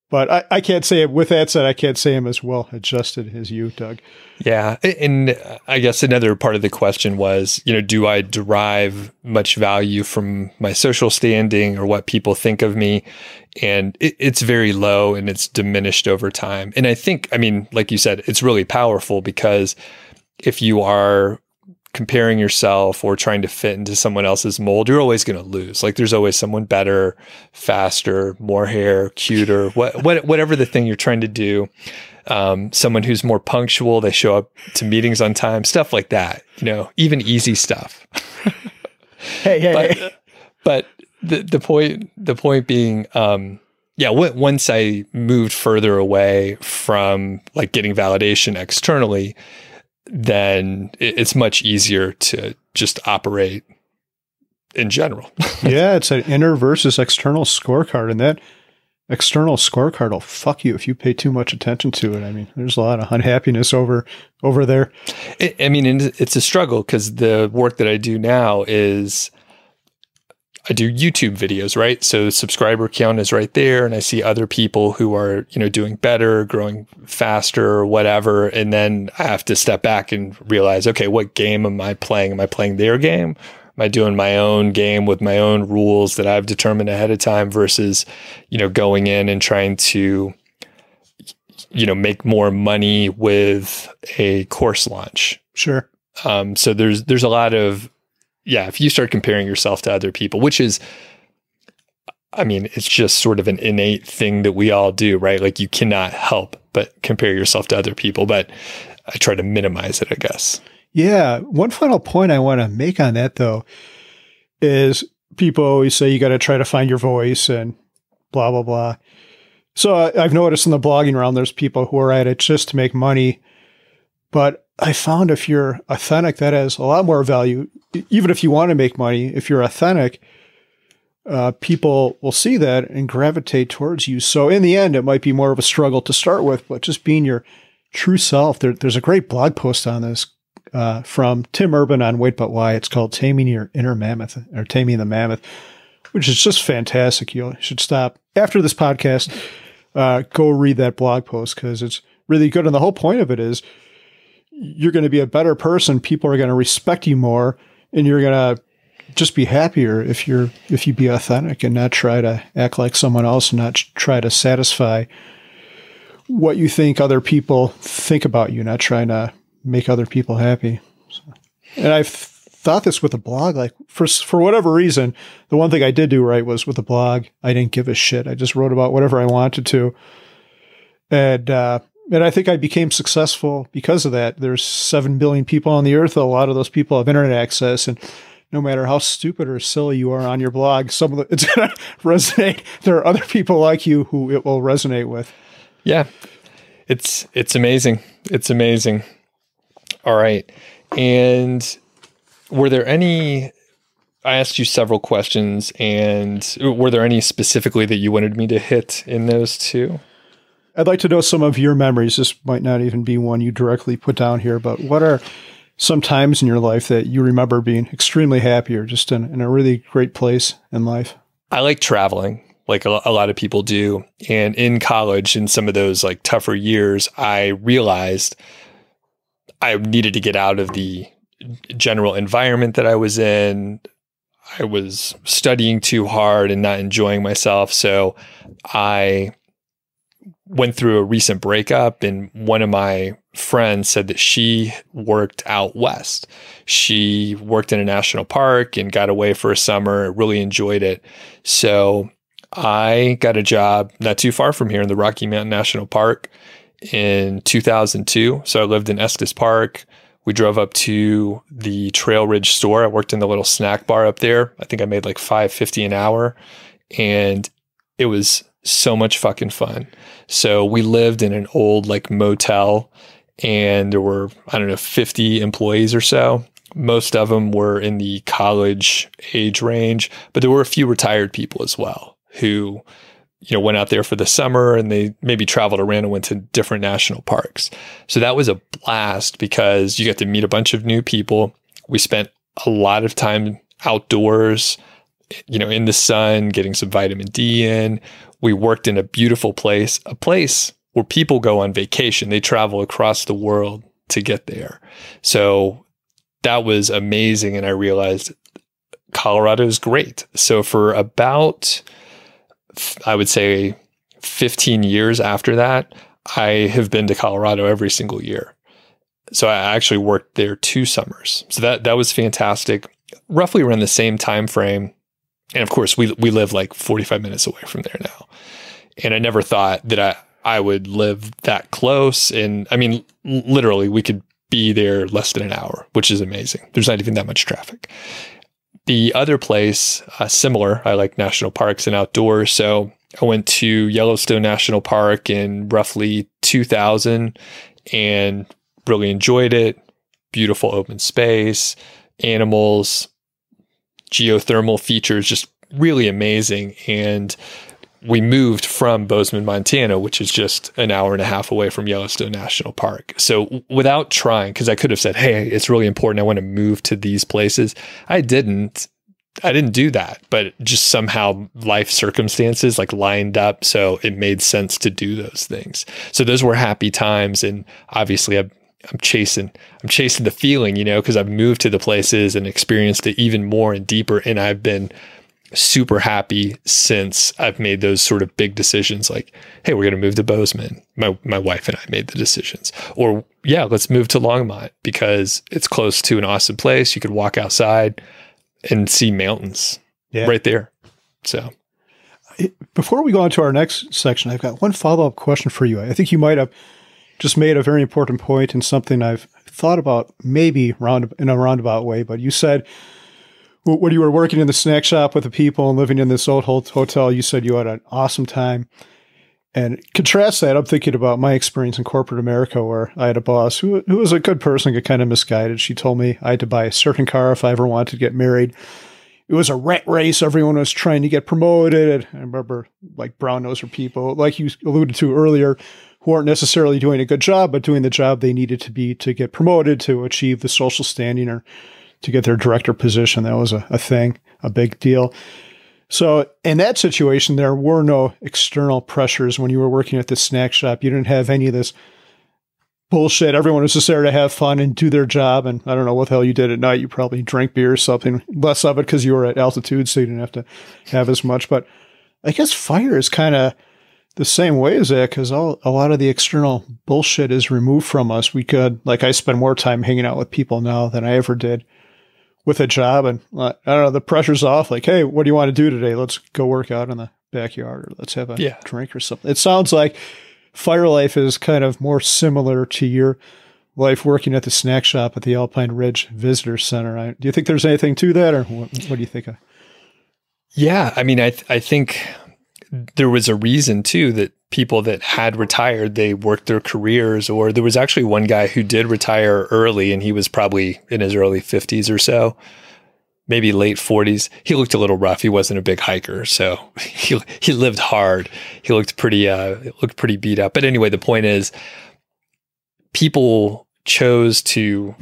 But I, I can't say it. With that said, I can't say I'm as well adjusted as you, Doug. Yeah, and I guess another part of the question was, you know, do I derive much value from my social standing or what people think of me? And it, it's very low and it's diminished over time. And I think, I mean, like you said, it's really powerful because if you are comparing yourself or trying to fit into someone else's mold, you're always going to lose. Like there's always someone better, faster, more hair, cuter, what, what, whatever the thing you're trying to do. Um, someone who's more punctual, they show up to meetings on time, stuff like that. You know, even easy stuff. hey, hey, but, hey. but the the point the point being, um, yeah, once I moved further away from like getting validation externally, then it's much easier to just operate in general. yeah, it's an inner versus external scorecard, and that external scorecard will fuck you if you pay too much attention to it. I mean, there's a lot of unhappiness over over there. I mean, it's a struggle because the work that I do now is I do YouTube videos, right? So the subscriber count is right there, and I see other people who are, you know, doing better, growing faster, or whatever. And then I have to step back and realize, okay, what game am I playing? Am I playing their game? Am I doing my own game with my own rules that I've determined ahead of time versus, you know, going in and trying to, you know, make more money with a course launch? Sure. Um, so there's there's a lot of yeah, if you start comparing yourself to other people, which is, I mean, it's just sort of an innate thing that we all do, right? Like you cannot help but compare yourself to other people, but I try to minimize it, I guess. Yeah. One final point I want to make on that, though, is people always say you got to try to find your voice and blah, blah, blah. So I've noticed in the blogging realm, there's people who are at it just to make money. But I found if you're authentic, that has a lot more value. Even if you want to make money, if you're authentic, uh, people will see that and gravitate towards you. So in the end, it might be more of a struggle to start with, but just being your true self. There, there's a great blog post on this uh, from Tim Urban on Wait But Why. It's called Taming Your Inner Mammoth or Taming the Mammoth, which is just fantastic. You should stop after this podcast. Uh, go read that blog post because it's really good. And the whole point of it is you're going to be a better person. People are going to respect you more, and you're going to just be happier if you're if you be authentic and not try to act like someone else and not try to satisfy what you think other people think about you, not trying to make other people happy. So, and I've thought this with a blog, like for for whatever reason, the one thing I did do right was with the blog, I didn't give a shit. I just wrote about whatever I wanted to, and uh, and I think I became successful because of that. There's seven billion people on the earth. A lot of those people have internet access, and no matter how stupid or silly you are on your blog, some of the, it's going to resonate. There are other people like you who it will resonate with. Yeah, it's it's amazing. It's amazing. All right, and were there any? I asked you several questions, and were there any specifically that you wanted me to hit in those two? I'd like to know some of your memories. This might not even be one you directly put down here, but what are some times in your life that you remember being extremely happy or just in, in a really great place in life? I like traveling like a, a, lot of people do. And in college, in some of those like tougher years, I realized I needed to get out of the general environment that I was in. I was studying too hard and not enjoying myself. So I went through a recent breakup and one of my friends said that she worked out west. She worked in a national park and got away for a summer, really enjoyed it. So I got a job not too far from here in the Rocky Mountain National Park in 2002. So I lived in Estes Park. We drove up to the Trail Ridge store. I worked in the little snack bar up there. I think I made like 550 an hour and it was so much fucking fun. So we lived in an old like motel and there were, I don't know, 50 employees or so. Most of them were in the college age range, but there were a few retired people as well who, you know, went out there for the summer and they maybe traveled around and went to different national parks. So that was a blast because you got to meet a bunch of new people. We spent a lot of time outdoors, you know, in the sun, getting some vitamin D in. We worked in a beautiful place, a place where people go on vacation. They travel across the world to get there. So that was amazing. And I realized Colorado is great. So for about, I would say, 15 years after that, I have been to Colorado every single year. So I actually worked there two summers. So that that was fantastic. Roughly around the same time frame, and of course, we we live like 45 minutes away from there now. And I never thought that I, I would live that close. And I mean, literally, we could be there less than an hour, which is amazing. There's not even that much traffic. The other place, uh, similar, I like national parks and outdoors. So I went to Yellowstone National Park in roughly 2000 and really enjoyed it. Beautiful open space, animals, geothermal features just really amazing. And we moved from Bozeman, Montana, which is just an hour and a half away from Yellowstone National Park. So without trying, because I could have said, Hey, it's really important. I want to move to these places. I didn't. I didn't do that, but just somehow life circumstances like lined up. So it made sense to do those things. So those were happy times. And obviously I've I'm chasing I'm chasing the feeling, you know, because I've moved to the places and experienced it even more and deeper. And I've been super happy since I've made those sort of big decisions like, hey, we're gonna move to Bozeman. My my wife and I made the decisions. Or yeah, let's move to Longmont because it's close to an awesome place. You could walk outside and see mountains yeah. right there. So before we go on to our next section, I've got one follow-up question for you. I think you might have just made a very important point and something I've thought about maybe round in a roundabout way. But you said when you were working in the snack shop with the people and living in this old hotel, you said you had an awesome time. And contrast that, I'm thinking about my experience in corporate America, where I had a boss who, who was a good person, got kind of misguided. She told me I had to buy a certain car if I ever wanted to get married. it was a rat race. Everyone was trying to get promoted. I remember like brown noser people, like you alluded to earlier, who aren't necessarily doing a good job, but doing the job they needed to be to get promoted, to achieve the social standing or to get their director position. That was a, a thing, a big deal. So in that situation, there were no external pressures when you were working at the snack shop. You didn't have any of this bullshit. Everyone was just there to have fun and do their job. And I don't know what the hell you did at night. You probably drank beer or something, less of it because you were at altitude, so you didn't have to have as much. But I guess fire is kind of the same way as that because a lot of the external bullshit is removed from us. We could, like, I spend more time hanging out with people now than I ever did with a job. And uh, I don't know, the pressure's off. Like, hey, what do you want to do today? Let's go work out in the backyard or let's have a yeah. drink or something. It sounds like fire life is kind of more similar to your life working at the snack shop at the Alpine Ridge Visitor Center. I, do you think there's anything to that, or what, what do you think? Of? Yeah, I mean, I th- I think there was a reason too that people that had retired they worked their careers, or there was actually one guy who did retire early, and he was probably in his early fifties or so maybe late 40s. He looked a little rough. He wasn't a big hiker, so he he lived hard. He looked pretty uh looked pretty beat up. But anyway, the point is people chose to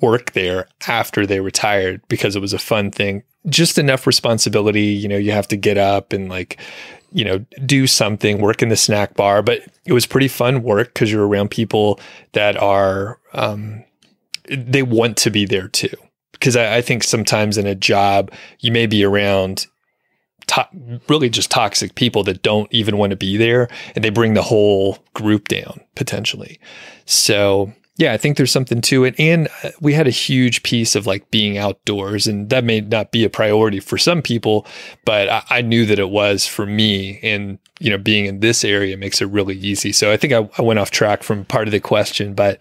work there after they retired because it was a fun thing. Just enough responsibility, you know, you have to get up and like you know, do something, work in the snack bar, but it was pretty fun work because you're around people that are um they want to be there too. Because I, I, think sometimes in a job you may be around to- really just toxic people that don't even want to be there and they bring the whole group down potentially. So yeah i think there's something to it and uh, we had a huge piece of like being outdoors and that may not be a priority for some people but i, I knew that it was for me and you know being in this area makes it really easy so i think i, I went off track from part of the question but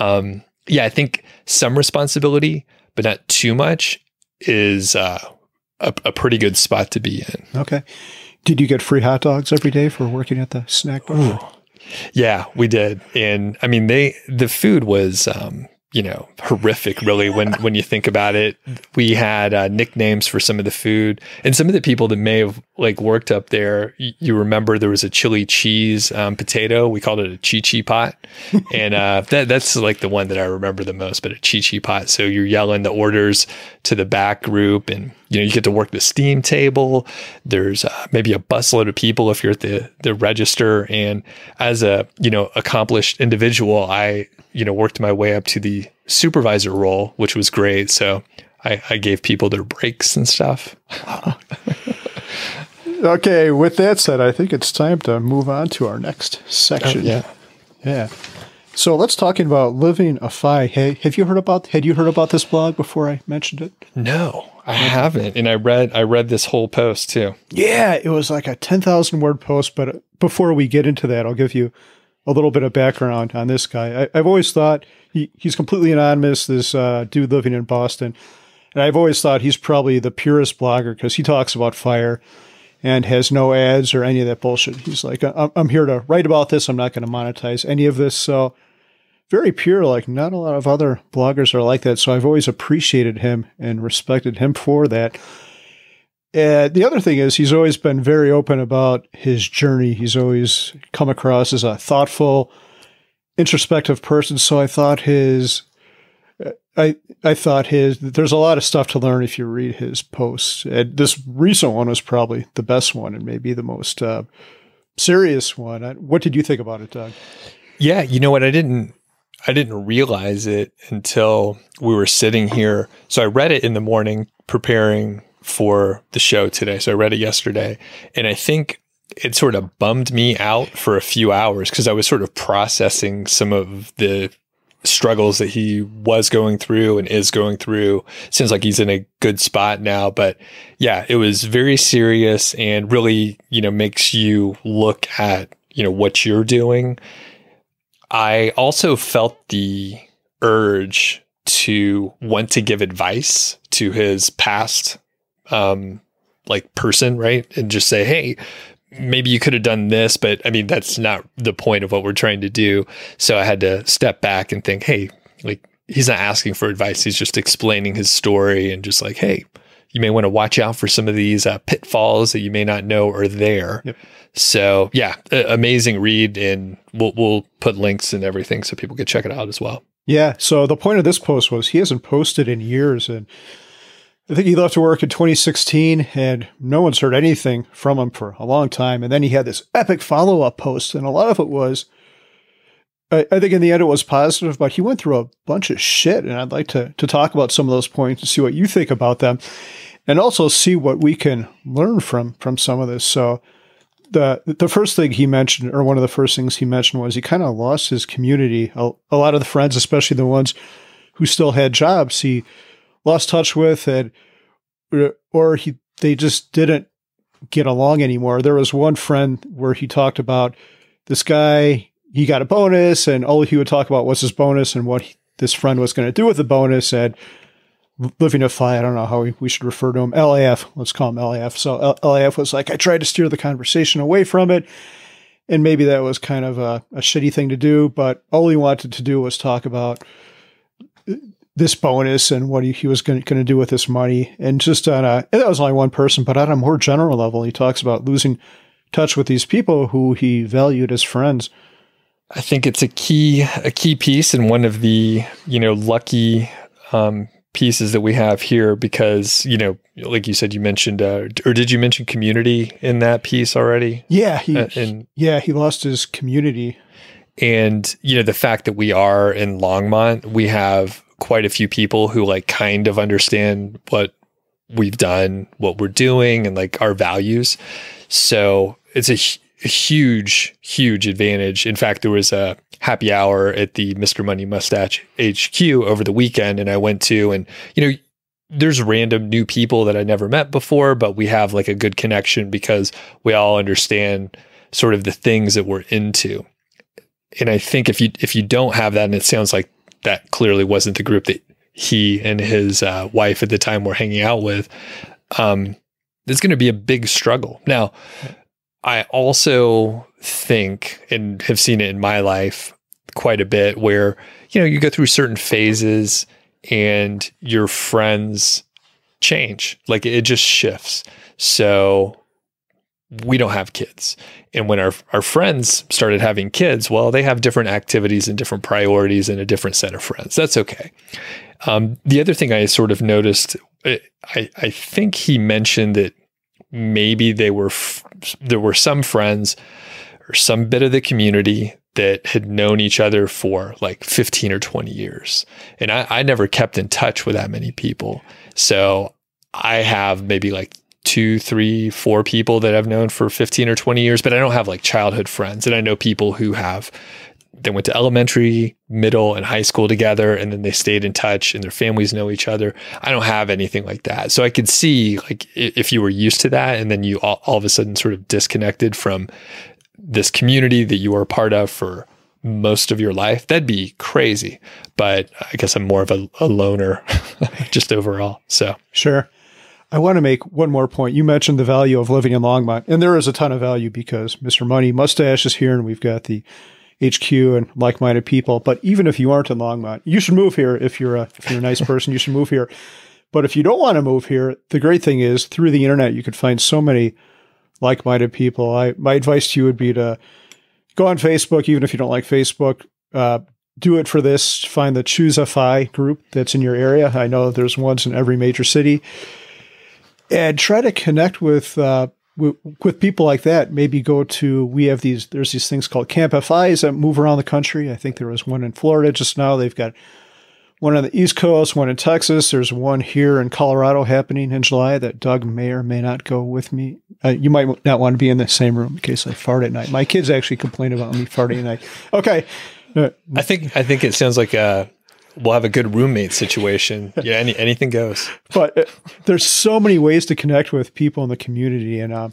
um, yeah i think some responsibility but not too much, is uh, a, a pretty good spot to be in. Okay. Did you get free hot dogs every day for working at the snack bar? Ooh. Yeah, we did. And I mean, they, the food was, um, you know, horrific really when, when you think about it. We had uh, nicknames for some of the food and some of the people that may have like worked up there. You, you remember there was a chili cheese um, potato. We called it a chi pot. and uh, that, that's like the one that I remember the most, but a chi pot. So you're yelling the orders to the back group and, you know, you get to work the steam table. There's uh, maybe a busload of people if you're at the, the register. And as a, you know, accomplished individual, I, you know, worked my way up to the supervisor role, which was great. So I, I gave people their breaks and stuff. okay, with that said, I think it's time to move on to our next section. Oh, yeah. Yeah. So let's talk about living a fi. Hey, have you heard about had you heard about this blog before I mentioned it? No, I haven't. And I read I read this whole post too. Yeah, it was like a 10,000 word post, but before we get into that, I'll give you a little bit of background on this guy. I, have always thought he, he's completely anonymous, this uh, dude living in Boston. And I've always thought he's probably the purest blogger because he talks about fire and has no ads or any of that bullshit. He's like, I'm, here to write about this. I'm not going to monetize any of this. So very pure. Like not a lot of other bloggers are like that. So I've always appreciated him and respected him for that. And the other thing is, he's always been very open about his journey. He's always come across as a thoughtful, introspective person. So I thought his, uh, I I thought his. There's a lot of stuff to learn if you read his posts. And this recent one was probably the best one and maybe the most uh, serious one. Uh, what did you think about it, Doug? Yeah, you know what? I didn't I didn't realize it until we were sitting here. So I read it in the morning preparing for the show today. So I read it yesterday. And I think it sort of bummed me out for a few hours because I was sort of processing some of the struggles that he was going through and is going through. Seems like he's in a good spot now. But yeah, it was very serious and really, you know, makes you look at, you know, what you're doing. I also felt the urge to want to give advice to his past um, like person, right? And just say, hey, maybe you could have done this, but I mean, that's not the point of what we're trying to do. So I had to step back and think, hey, like he's not asking for advice. He's just explaining his story and just like, hey, you may want to watch out for some of these uh, pitfalls that you may not know are there. Yep. So yeah, amazing read, and we'll we'll put links and everything so people can check it out as well. Yeah. So the point of this post was he hasn't posted in years, and I think he left to work in 2016, and no one's heard anything from him for a long time. And then he had this epic follow up post, and a lot of it was. I, I think in the end it was positive, but he went through a bunch of shit, and I'd like to to talk about some of those points and see what you think about them, and also see what we can learn from from some of this. So, the the first thing he mentioned, or one of the first things he mentioned, was he kind of lost his community. A, a, lot of the friends, especially the ones who still had jobs, he lost touch with, and or he they just didn't get along anymore. There was one friend where he talked about this guy. He got a bonus, and all he would talk about was his bonus and what he, this friend was going to do with the bonus. And living a FI, I don't know how we, we should refer to him. LAF, let's call him LAF. So LAF was like, I tried to steer the conversation away from it. And maybe that was kind of a, a shitty thing to do, but all he wanted to do was talk about this bonus and what he, he was going to do with this money. And just on a, that was only one person, but on a more general level, he talks about losing touch with these people who he valued as friends. I think it's a key, a key piece and one of the, you know, lucky, um, pieces that we have here because you know like you said you mentioned uh, or did you mention community in that piece already? Yeah he, uh, and yeah he lost his community. And you know the fact that we are in longmont we have quite a few people who like kind of understand what we've done what we're doing and like our values. So it's a, a huge huge advantage. In fact there was a happy hour at the Mr. Money Mustache HQ over the weekend and I went to and you know there's random new people that I never met before but we have like a good connection because we all understand sort of the things that we're into. And I think if you if you don't have that and it sounds like that clearly wasn't the group that he and his uh, wife at the time were hanging out with um it's going to be a big struggle. Now, I also think and have seen it in my life quite a bit where, you know, you go through certain phases and your friends change. Like it just shifts. So we don't have kids. And when our, our friends started having kids, well, they have different activities and different priorities and a different set of friends. That's okay. Um, the other thing I sort of noticed, I, I think he mentioned that maybe they were f- there were some friends or some bit of the community that had known each other for like 15 or 20 years. And I, I never kept in touch with that many people. So I have maybe like two, three, four people that I've known for 15 or 20 years, but I don't have like childhood friends. And I know people who have they went to elementary, middle, and high school together, and then they stayed in touch, and their families know each other. I don't have anything like that, so I could see like if you were used to that, and then you all, all of a sudden sort of disconnected from this community that you were a part of for most of your life, that'd be crazy. But I guess I'm more of a, a loner, just overall. So sure. I want to make one more point. You mentioned the value of living in Longmont, and there is a ton of value because Mr. Money Mustache is here, and we've got the HQ and like-minded people. But even if you aren't in Longmont, you should move here. If you're a if you're a nice person, you should move here. But if you don't want to move here, the great thing is through the internet you could find so many like-minded people. I my advice to you would be to go on Facebook, even if you don't like Facebook. Uh, do it for this. Find the Choose FI group that's in your area. I know there's ones in every major city, and try to connect with uh, with people like that, maybe go to, we have these, there's these things called Camp FIs that move around the country. I think there was one in Florida just now. They've got one on the East Coast, one in Texas. There's one here in Colorado happening in July that Doug may or may not go with me. Uh, you might not want to be in the same room in case I fart at night. My kids actually complain about me farting at night. Okay. I think I think it sounds like uh, we'll have a good roommate situation. Yeah, any, anything goes. But uh, there's so many ways to connect with people in the community, and uh,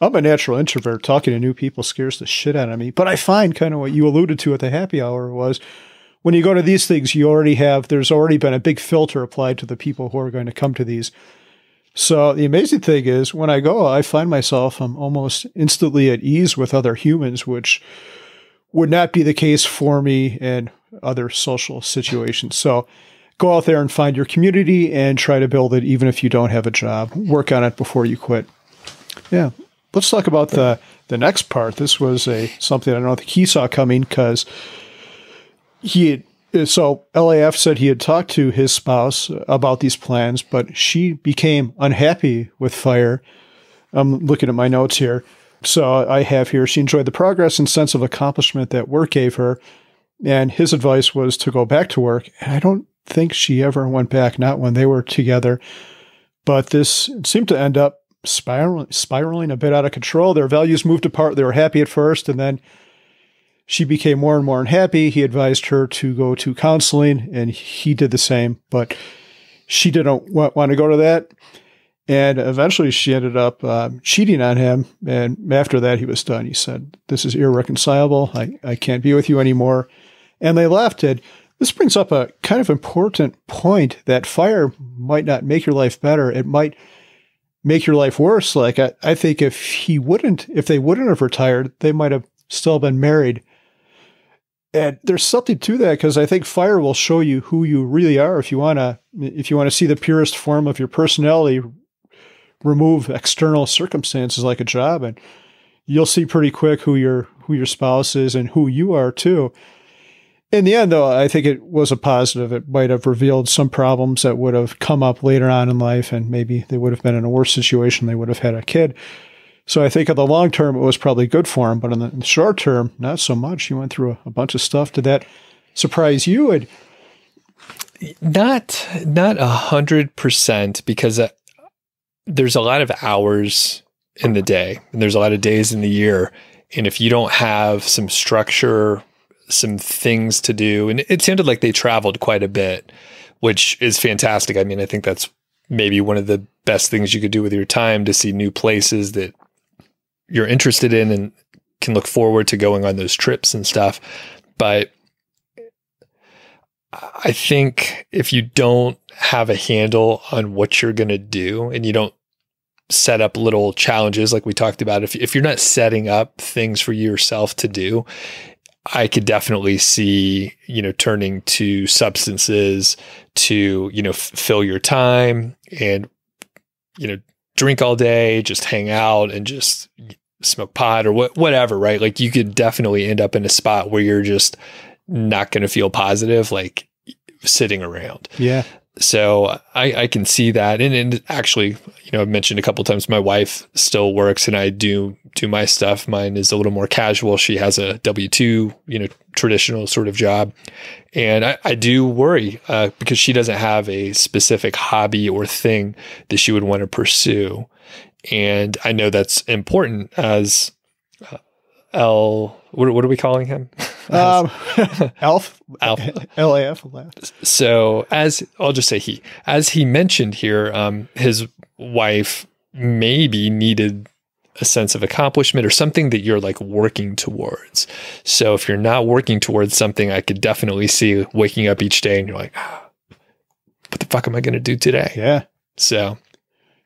I'm a natural introvert. Talking to new people scares the shit out of me. But I find kind of what you alluded to at the happy hour was when you go to these things, you already have there's already been a big filter applied to the people who are going to come to these. So the amazing thing is when I go, I find myself I'm almost instantly at ease with other humans, which would not be the case for me in other social situations. So go out there and find your community and try to build it, even if you don't have a job. Work on it before you quit. Yeah. Let's talk about the the next part. This was a something I don't think he saw coming because he had, so LAF said he had talked to his spouse about these plans, but she became unhappy with fire. I'm looking at my notes here. So I have here she enjoyed the progress and sense of accomplishment that work gave her, and his advice was to go back to work. And I don't think she ever went back, not when they were together. But this seemed to end up spiraling, spiraling a bit out of control. Their values moved apart. They were happy at first, and then she became more and more unhappy. He advised her to go to counseling, and he did the same. But she didn't want, to go to that. And eventually she ended up uh, cheating on him. And after that, he was done. He said, This is irreconcilable. I, I can't be with you anymore. And they left. And this brings up a kind of important point that fire might not make your life better. It might make your life worse. Like, I, I think if he wouldn't, if they wouldn't have retired, they might have still been married. And there's something to that because I think fire will show you who you really are. If you want to, if you want to see the purest form of your personality, remove external circumstances like a job, and you'll see pretty quick who your who your spouse is and who you are too. In the end, though, I think it was a positive. It might have revealed some problems that would have come up later on in life, and maybe they would have been in a worse situation. They would have had a kid. So I think in the long term, it was probably good for him, but in the, short term, not so much. He went through a, a bunch of stuff. Did that surprise you? And not not a hundred percent because uh, there's a lot of hours in the day, and there's a lot of days in the year, and if you don't have some structure some things to do. And it sounded like they traveled quite a bit, which is fantastic. I mean, I think that's maybe one of the best things you could do with your time to see new places that you're interested in and can look forward to going on those trips and stuff. But I think if you don't have a handle on what you're going to do and you don't set up little challenges like we talked about, if, if you're not setting up things for yourself to do, I could definitely see, you know, turning to substances to, you know, f- fill your time and, you know, drink all day, just hang out and just smoke pot or what, whatever, right? Like you could definitely end up in a spot where you're just not going to feel positive, like sitting around. Yeah. So I, I can see that. And, and actually, you know, I've mentioned a couple times my wife still works and I do do my stuff. Mine is a little more casual. She has a W 2, you know, traditional sort of job. And I, I do worry uh, because she doesn't have a specific hobby or thing that she would want to pursue. And I know that's important as uh, L, what, what are we calling him? Um, Alf, Alf. LAF. So as I'll just say he, as he mentioned here, um, his wife maybe needed a sense of accomplishment or something that you're like working towards. So if you're not working towards something, I could definitely see waking up each day and you're like, ah, what the fuck am I going to do today? Yeah. So,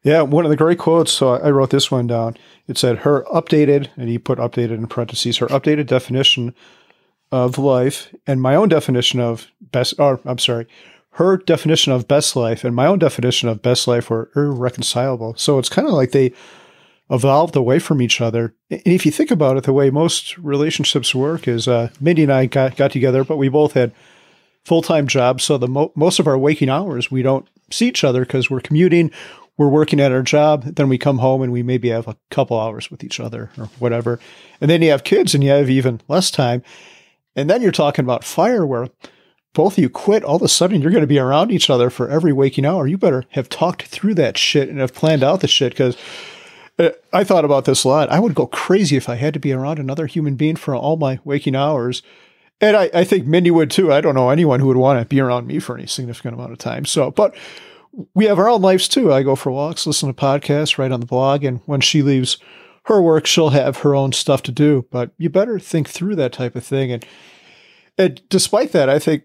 yeah, one of the great quotes. So I wrote this one down. It said, her updated, and he put updated in parentheses, her updated definition of life and my own definition of best, or I'm sorry, her definition of best life and my own definition of best life were irreconcilable. So it's kind of like they evolved away from each other. And if you think about it, the way most relationships work is uh, Mindy and I got, got together, but we both had full time jobs. So the mo- most of our waking hours, we don't see each other because we're commuting, we're working at our job. Then we come home and we maybe have a couple hours with each other or whatever. And then you have kids and you have even less time. And then you're talking about fire where both of you quit, all of a sudden you're going to be around each other for every waking hour. You better have talked through that shit and have planned out the shit because uh, I thought about this a lot. I would go crazy if I had to be around another human being for all my waking hours. And I, I think Mindy would too. I don't know anyone who would want to be around me for any significant amount of time. So, but we have our own lives too. I go for walks, listen to podcasts, write on the blog. And when she leaves her work, she'll have her own stuff to do. But you better think through that type of thing. And, and despite that, I think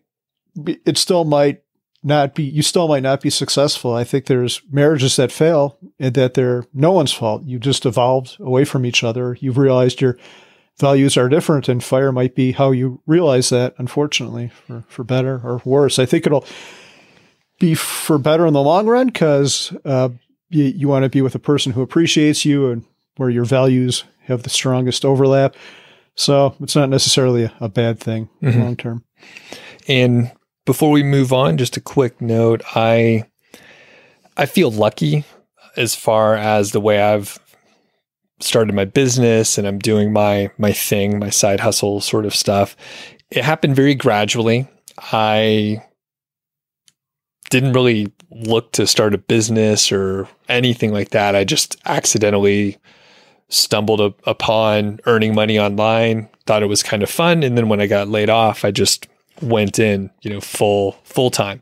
it still might not be, you still might not be successful. I think there's marriages that fail and that they're no one's fault. You just evolved away from each other. You've realized your values are different and fire might be how you realize that, unfortunately, for, for better or worse. I think it'll, be for better in the long run because uh, you, you want to be with a person who appreciates you and where your values have the strongest overlap. So it's not necessarily a, a bad thing Mhm. long term. And before we move on, just a quick note, I I feel lucky as far as the way I've started my business and I'm doing my my thing, my side hustle sort of stuff. It happened very gradually. I didn't really look to start a business or anything like that. I just accidentally stumbled up upon earning money online, thought it was kind of fun, and then when I got laid off, I just went in, you know, full full time.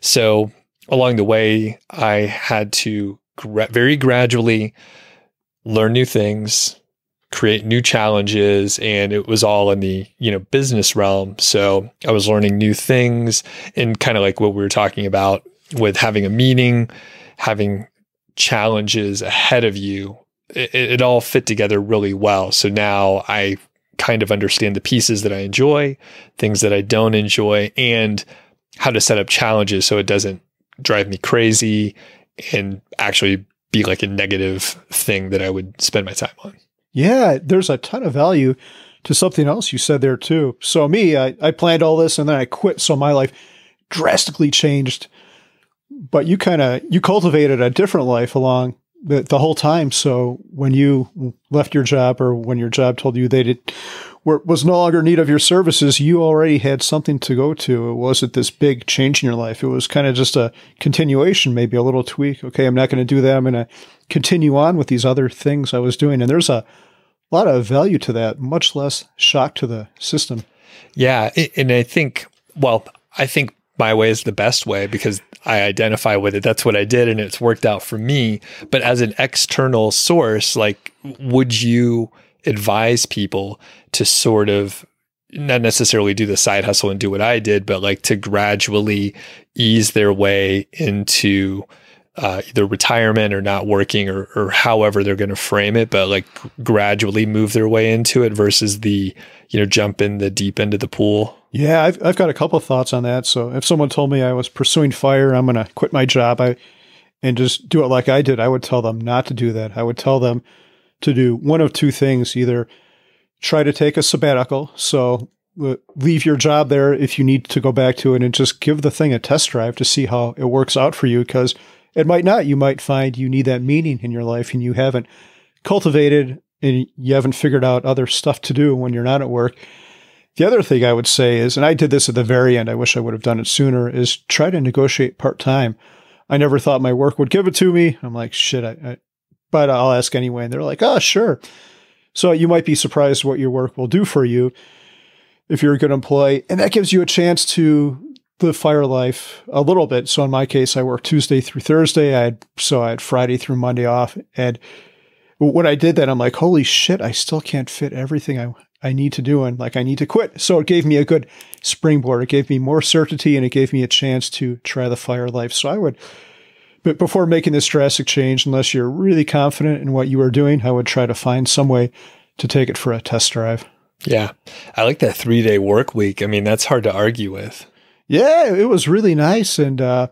So along the way, I had to gra- very gradually learn new things, create new challenges, and it was all in the you know business realm. So I was learning new things, and kind of like what we were talking about with having a meeting, having challenges ahead of you. It, it all fit together really well. So now I kind of understand the pieces that I enjoy, things that I don't enjoy, and how to set up challenges so it doesn't drive me crazy and actually be like a negative thing that I would spend my time on. Yeah, there's a ton of value to something else you said there too. So me, I, I planned all this and then I quit. So my life drastically changed. But you kind of you cultivated a different life along the, the whole time. So when you left your job or when your job told you they did were, was no longer in need of your services, you already had something to go to. It wasn't this big change in your life. It was kind of just a continuation, maybe a little tweak. Okay, I'm not going to do that. I'm going to continue on with these other things I was doing. And there's a lot of value to that, much less shock to the system. Yeah. And I think, well, I think my way is the best way because I identify with it. That's what I did and it's worked out for me. But as an external source, like, would you advise people to sort of not necessarily do the side hustle and do what I did, but like to gradually ease their way into uh, either retirement or not working or, or however they're going to frame it, but like gradually move their way into it versus the, you know, jump in the deep end of the pool. Yeah, I've, I've got a couple of thoughts on that. So if someone told me I was pursuing fire, I'm going to quit my job I, and just do it like I did, I would tell them not to do that. I would tell them to do one of two things either try to take a sabbatical. So uh, leave your job there if you need to go back to it and just give the thing a test drive to see how it works out for you because it might not. You might find you need that meaning in your life and you haven't cultivated and you haven't figured out other stuff to do when you're not at work. The other thing I would say is, and I did this at the very end, I wish I would have done it sooner, is try to negotiate part time. I never thought my work would give it to me. I'm like, shit, I, I, but I'll ask anyway. And they're like, oh, sure. So you might be surprised what your work will do for you if you're a good employee. And that gives you a chance to live fire life a little bit. So in my case, I work Tuesday through Thursday. I had, so I had Friday through Monday off. And when I did that, I'm like, holy shit, I still can't fit everything I, I need to do. And like, I need to quit. So it gave me a good springboard. It gave me more certainty and it gave me a chance to try the fire life. So I would, but before making this drastic change, unless you're really confident in what you are doing, I would try to find some way to take it for a test drive. Yeah. I like that three day work week. I mean, that's hard to argue with. Yeah, it was really nice. And uh,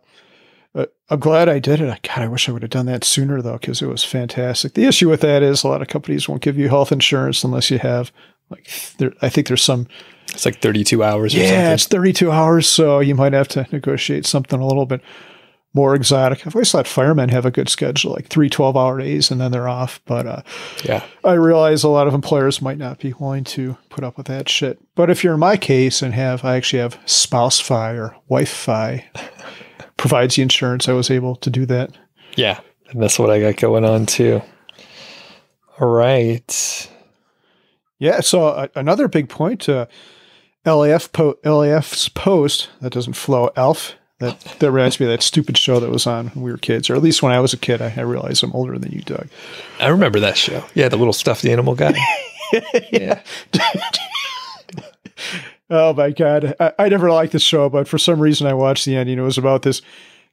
uh, I'm glad I did it. God, I wish I would have done that sooner, though, because it was fantastic. The issue with that is a lot of companies won't give you health insurance unless you have, like, there, I think there's some. It's like 32 hours or Yeah, something. it's 32 hours. So you might have to negotiate something a little bit more exotic. I've always thought firemen have a good schedule, like three 12 hour days and then they're off. But uh, Yeah. I realize a lot of employers might not be willing to put up with that shit. But if you're in my case and have, I actually have spouse fi or wife fi provides the insurance, I was able to do that. Yeah. And that's what I got going on too. All right. Yeah. So uh, another big point, uh, LAF po- LAF's post that doesn't flow elf. That, that reminds me of that stupid show that was on when we were kids, or at least when I was a kid. I, I realize I'm older than you, Doug. I remember that show. Yeah. The little stuffed animal guy. yeah. Oh my god, I, I never liked the show, but for some reason I watched the ending. It was about this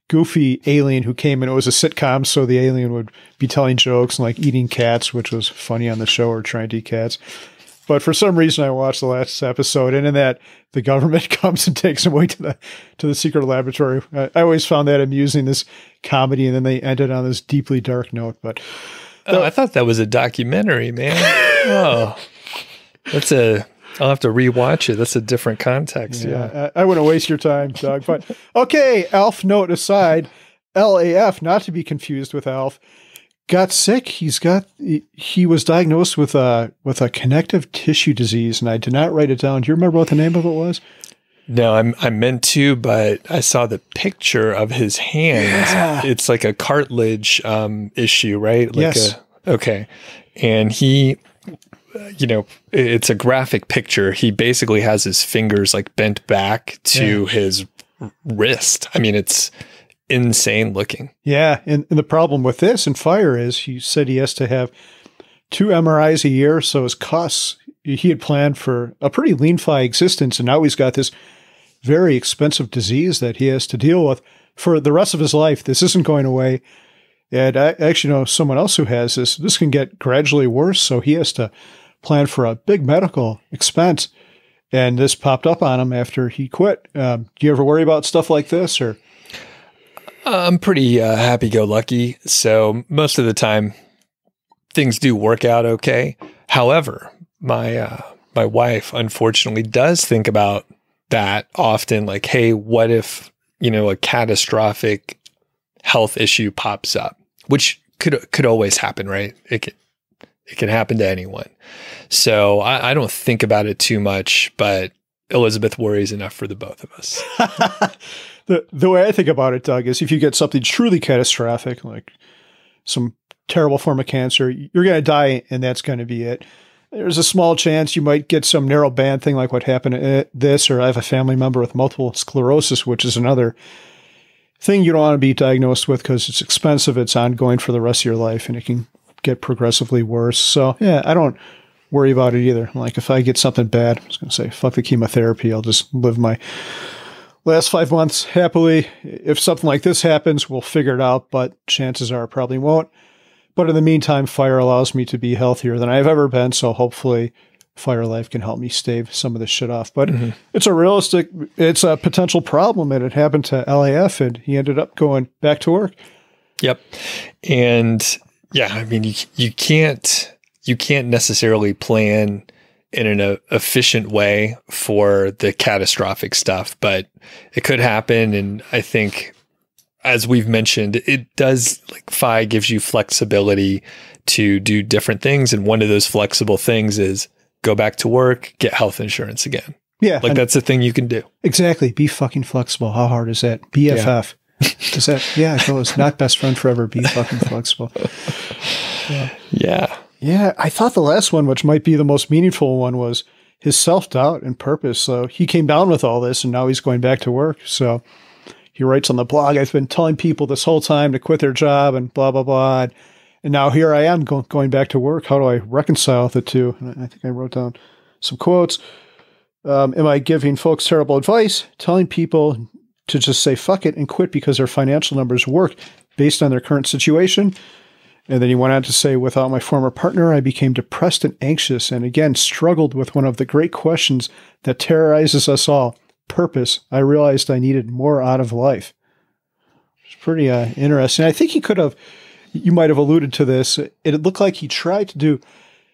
goofy alien who came and It was a sitcom, so the alien would be telling jokes and like eating cats, which was funny on the show, or trying to eat cats. But for some reason I watched the last episode, and in that the government comes and takes him away to the to the secret laboratory. I, I always found that amusing, this comedy, and then they ended on this deeply dark note. But Oh, I thought that was a documentary, man. oh, that's a. I'll have to rewatch it. That's a different context. Yeah. yeah, I, I wouldn't waste your time, Doug. But okay, Alf note aside, LAF, not to be confused with Alf, got sick. He's got he, was diagnosed with a with a connective tissue disease, and I did not write it down. Do you remember what the name of it was? No, I'm I meant to, but I saw the picture of his hand. Yeah. It's like a cartilage um, issue, right? Like Yes. A, okay, and he, you know, it's a graphic picture. He basically has his fingers like bent back to his wrist. I mean, it's insane looking. Yeah, and, and the problem with this and fire is he said he has to have two MRIs a year, so his costs he had planned for a pretty lean fi existence, and now he's got this very expensive disease that he has to deal with for the rest of his life. This isn't going away. And I actually know someone else who has this. This can get gradually worse, so he has to plan for a big medical expense. And this popped up on him after he quit. Um, do you ever worry about stuff like this, or I'm pretty uh, happy go lucky. So most of the time, things do work out okay. However, my uh, my wife unfortunately does think about that often. Like, hey, what if you know a catastrophic health issue pops up, which could could always happen, right? It can it can happen to anyone. So I, I don't think about it too much, but Elizabeth worries enough for the both of us. the the way I think about it, Doug, is if you get something truly catastrophic, like some terrible form of cancer, you're going to die, and that's going to be it. There's a small chance you might get some narrow band thing like what happened to this, or I have a family member with multiple sclerosis, which is another thing you don't want to be diagnosed with because it's expensive, it's ongoing for the rest of your life, and it can get progressively worse. So yeah, I don't worry about it either. Like if I get something bad, I was going to say fuck the chemotherapy. I'll just live my last five months happily. If something like this happens, we'll figure it out, but chances are it probably won't. But in the meantime, fire allows me to be healthier than I've ever been. So hopefully, fire life can help me stave some of this shit off. But mm-hmm. it's a realistic, it's a potential problem. And it happened to LAF, and he ended up going back to work. Yep. And yeah, I mean you you can't you can't necessarily plan in an uh, efficient way for the catastrophic stuff, but it could happen and I think as we've mentioned, it does like FI gives you flexibility to do different things and one of those flexible things is go back to work, get health insurance again. Yeah. Like that's a thing you can do. exactly. Be fucking flexible. How hard is that? BFF. Is that, yeah, it goes not best friend forever. Be fucking flexible. Yeah. Yeah, I thought the last one, which might be the most meaningful one, was his self doubt and purpose. So he came down with all this and now he's going back to work. So he writes on the blog, I've been telling people this whole time to quit their job and blah, blah, blah. And now here I am go- going back to work. How do I reconcile the two? And I think I wrote down some quotes. Um, am I giving folks terrible advice? Telling people to just say fuck it and quit because their financial numbers work based on their current situation? And then he went on to say, without my former partner, I became depressed and anxious and again struggled with one of the great questions that terrorizes us all purpose. I realized I needed more out of life. It's pretty uh, interesting. I think he could have, you might have alluded to this. It looked like he tried to do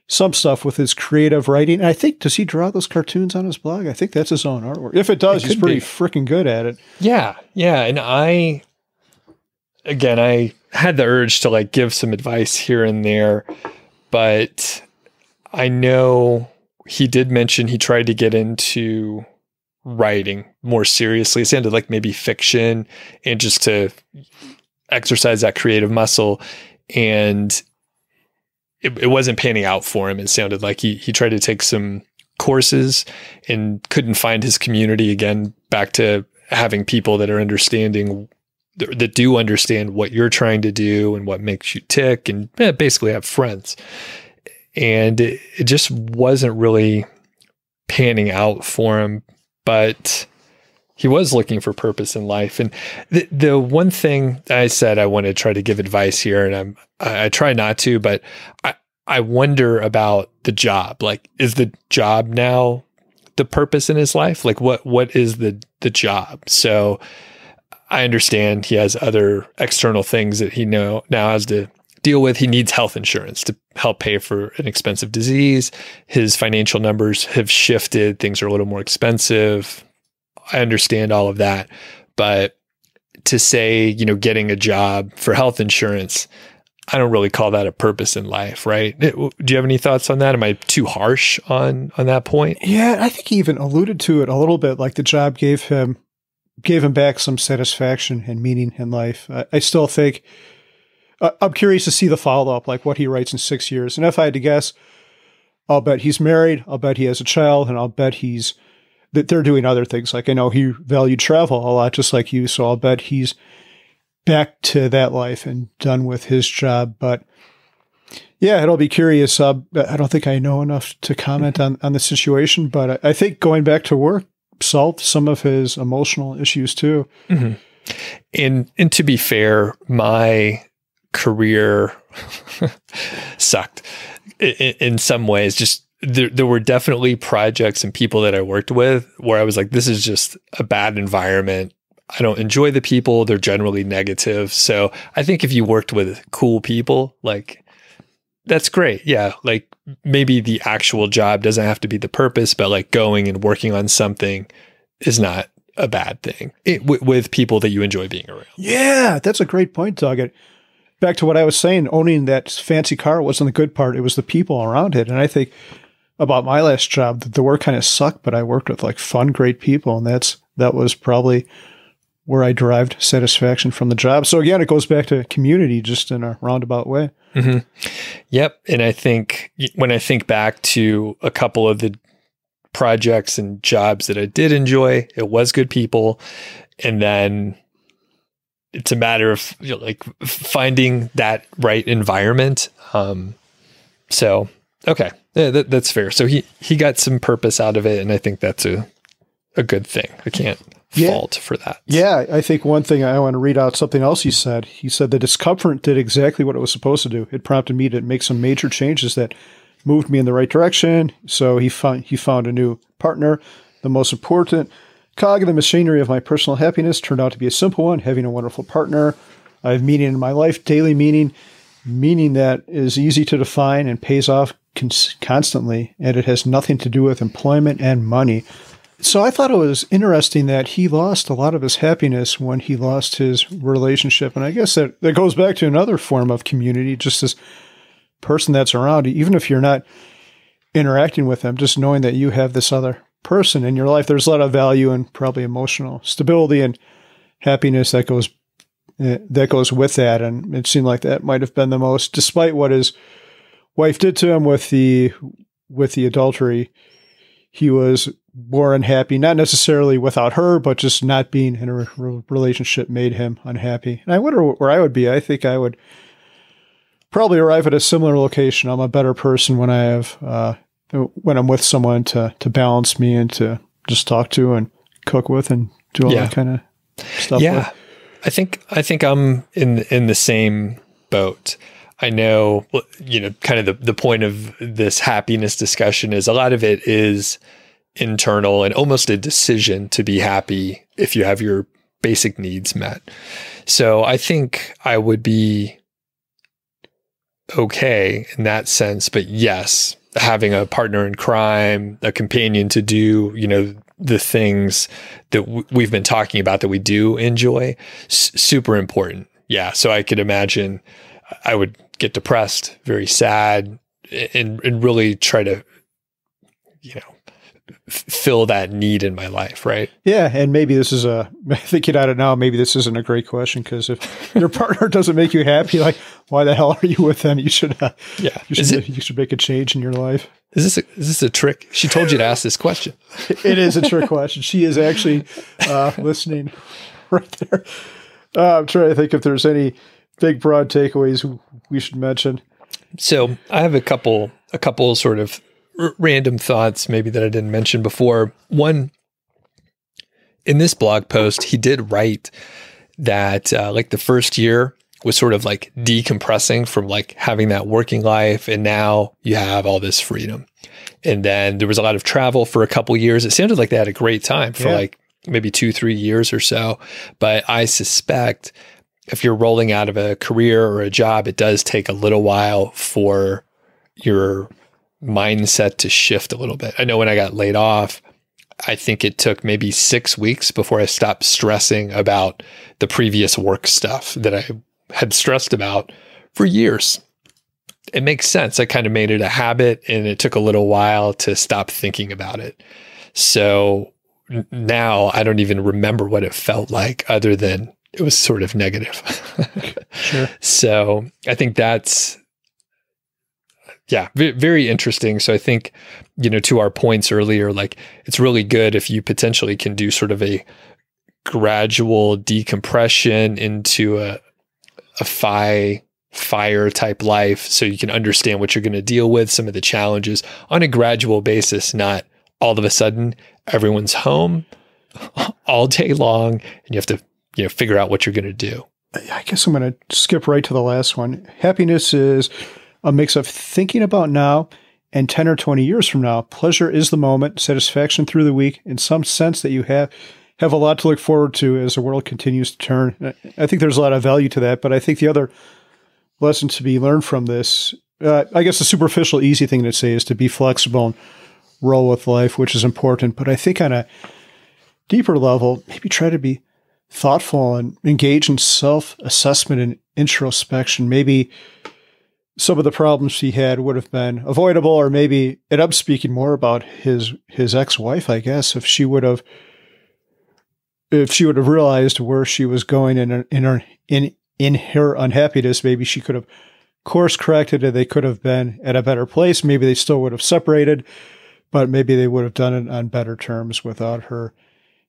some stuff with his creative writing. And I think, does he draw those cartoons on his blog? I think that's his own artwork. If it does, It he's pretty freaking good at it. Yeah, yeah, and I again, I had the urge to like give some advice here and there, but I know he did mention he tried to get into writing more seriously. It sounded like maybe fiction and just to exercise that creative muscle and it, it wasn't panning out for him. It sounded like he he tried to take some courses and couldn't find his community again back to having people that are understanding that do understand what you're trying to do and what makes you tick and basically have friends and it, it just wasn't really panning out for him but he was looking for purpose in life and the the one thing i said i want to try to give advice here and i'm i, I try not to but i I wonder about the job. Like, is the job now the purpose in his life? Like, what what is the the job? So, I understand he has other external things that he know now has to deal with. He needs health insurance to help pay for an expensive disease. His financial numbers have shifted. Things are a little more expensive. I understand all of that, but to say, you know, getting a job for health insurance, I don't really call that a purpose in life, right? Do you have any thoughts on that? Am I too harsh on on that point? Yeah, I think he even alluded to it a little bit. Like the job gave him gave him back some satisfaction and meaning in life. I, I still think uh, I'm curious to see the follow up, like what he writes in six years. And if I had to guess, I'll bet he's married. I'll bet he has a child, and I'll bet he's that they're doing other things. Like I know he valued travel a lot, just like you. So I'll bet he's back to that life and done with his job. But yeah, it'll be curious. Uh, I don't think I know enough to comment on, on the situation, but I, I think going back to work solved some of his emotional issues too. Mm-hmm. And and to be fair, my career sucked in, in, some ways. Just there, there were definitely projects and people that I worked with where I was like, this is just a bad environment. I don't enjoy the people. They're generally negative. So I think if you worked with cool people, like that's great. Yeah. Like maybe the actual job doesn't have to be the purpose, but like going and working on something is not a bad thing it, w- with people that you enjoy being around. Yeah. That's a great point, Doug. back to what I was saying, owning that fancy car wasn't the good part. It was the people around it. And I think about my last job, the work kind of sucked, but I worked with like fun, great people. And that's, that was probably where I derived satisfaction from the job. So again, it goes back to community just in a roundabout way. Mm-hmm. Yep. And I think when I think back to a couple of the projects and jobs that I did enjoy, it was good people. And then it's a matter of you know, like finding that right environment. Um, so, okay. Yeah, that, that's fair. So he, he got some purpose out of it. And I think that's a, a good thing. I can't yeah. fault for that. Yeah, I think one thing I want to read out something else he said. He said the discomfort did exactly what it was supposed to do. It prompted me to make some major changes that moved me in the right direction. So he found he found a new partner. The most important cog in the machinery of my personal happiness turned out to be a simple one: having a wonderful partner. I have meaning in my life, daily meaning, meaning that is easy to define and pays off cons- constantly, and it has nothing to do with employment and money. So I thought it was interesting that he lost a lot of his happiness when he lost his relationship. And I guess that, that goes back to another form of community, just this person that's around, you, even if you're not interacting with them, just knowing that you have this other person in your life. There's a lot of value and probably emotional stability and happiness that goes uh, that goes with that. And it seemed like that might have been the most, despite what his wife did to him with the with the adultery. He was more unhappy, not necessarily without her, but just not being in a relationship made him unhappy. And I wonder where I would be. I think I would probably arrive at a similar location. I'm a better person when I have, uh, when I'm with someone to, to balance me and to just talk to and cook with and do all yeah. that kind of stuff. Yeah. With. I think, I think I'm in, in the same boat. I know, you know, kind of the, the point of this happiness discussion is a lot of it is, internal and almost a decision to be happy if you have your basic needs met. So I think I would be okay in that sense. But yes, having a partner in crime, a companion to do, you know, the things that we've been talking about that we do enjoy, super important. Yeah. So I could imagine I would get depressed, very sad, and, and really try to, you know, fill that need in my life, right? Yeah, and maybe this is a thinking about it now. Maybe this isn't a great question because if your partner doesn't make you happy, like why the hell are you with them? You should, uh, yeah, you should, it, you should make a change in your life. Is this a, is this a trick? She told you to ask this question. it is a trick question. She is actually uh, listening right there. Uh, I'm trying to think if there's any big broad takeaways we should mention. So I have a couple, a couple sort of r- random thoughts, maybe that I didn't mention before. One, in this blog post, he did write that uh, like the first year was sort of like decompressing from like having that working life and now you have all this freedom. And then there was a lot of travel for a couple years. It sounded like they had a great time for yeah. like maybe 2 3 years or so, but I suspect if you're rolling out of a career or a job, it does take a little while for your mindset to shift a little bit. I know when I got laid off, I think it took maybe six weeks before I stopped stressing about the previous work stuff that I had stressed about for years. It makes sense. I kind of made it a habit and it took a little while to stop thinking about it. So now I don't even remember what it felt like other than it was sort of negative. sure. So I think that's yeah, v- very interesting. So I think, you know, to our points earlier, like it's really good if you potentially can do sort of a gradual decompression into a a fi fire type life so you can understand what you're going to deal with, some of the challenges on a gradual basis, not all of a sudden everyone's home all day long and you have to, you know, figure out what you're going to do. I guess I'm going to skip right to the last one. Happiness is a mix of thinking about now and 10 or 20 years from now. Pleasure is the moment, satisfaction through the week, in some sense that you have have a lot to look forward to as the world continues to turn. I think there's a lot of value to that, but I think the other lesson to be learned from this, uh, I guess the superficial, easy thing to say is to be flexible and roll with life, which is important. But I think on a deeper level, maybe try to be thoughtful and engage in self assessment and introspection. Maybe some of the problems he had would have been avoidable, or maybe, and I'm speaking more about his his ex wife, I guess, if she would have if she would have realized where she was going in in her in in her unhappiness, maybe she could have course corrected and they could have been at a better place. Maybe they still would have separated, but maybe they would have done it on better terms without her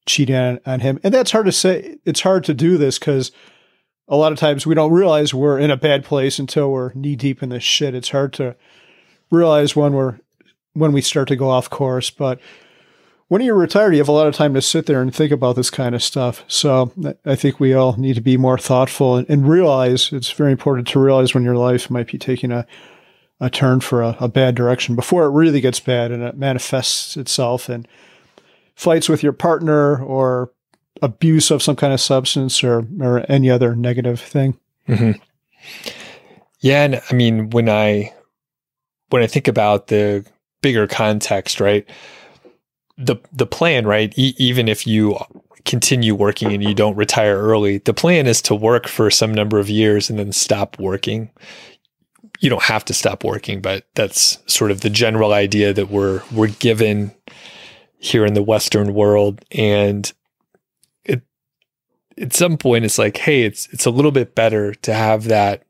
cheating on, on him. And that's hard to say. It's hard to do this because a lot of times we don't realize we're in a bad place until we're knee deep in this shit. It's hard to realize when we're when we start to go off course. But when you're retired, you have a lot of time to sit there and think about this kind of stuff. So I think we all need to be more thoughtful and, and realize it's very important to realize when your life might be taking a a turn for a, a bad direction before it really gets bad and it manifests itself in fights with your partner or abuse of some kind of substance or or any other negative thing. Mm-hmm. Yeah, and I mean when I when I think about the bigger context, right? The the plan, right? E- even if you continue working and you don't retire early, the plan is to work for some number of years and then stop working. You don't have to stop working, but that's sort of the general idea that we're we're given here in the Western world. And at some point it's like, hey, it's it's a little bit better to have that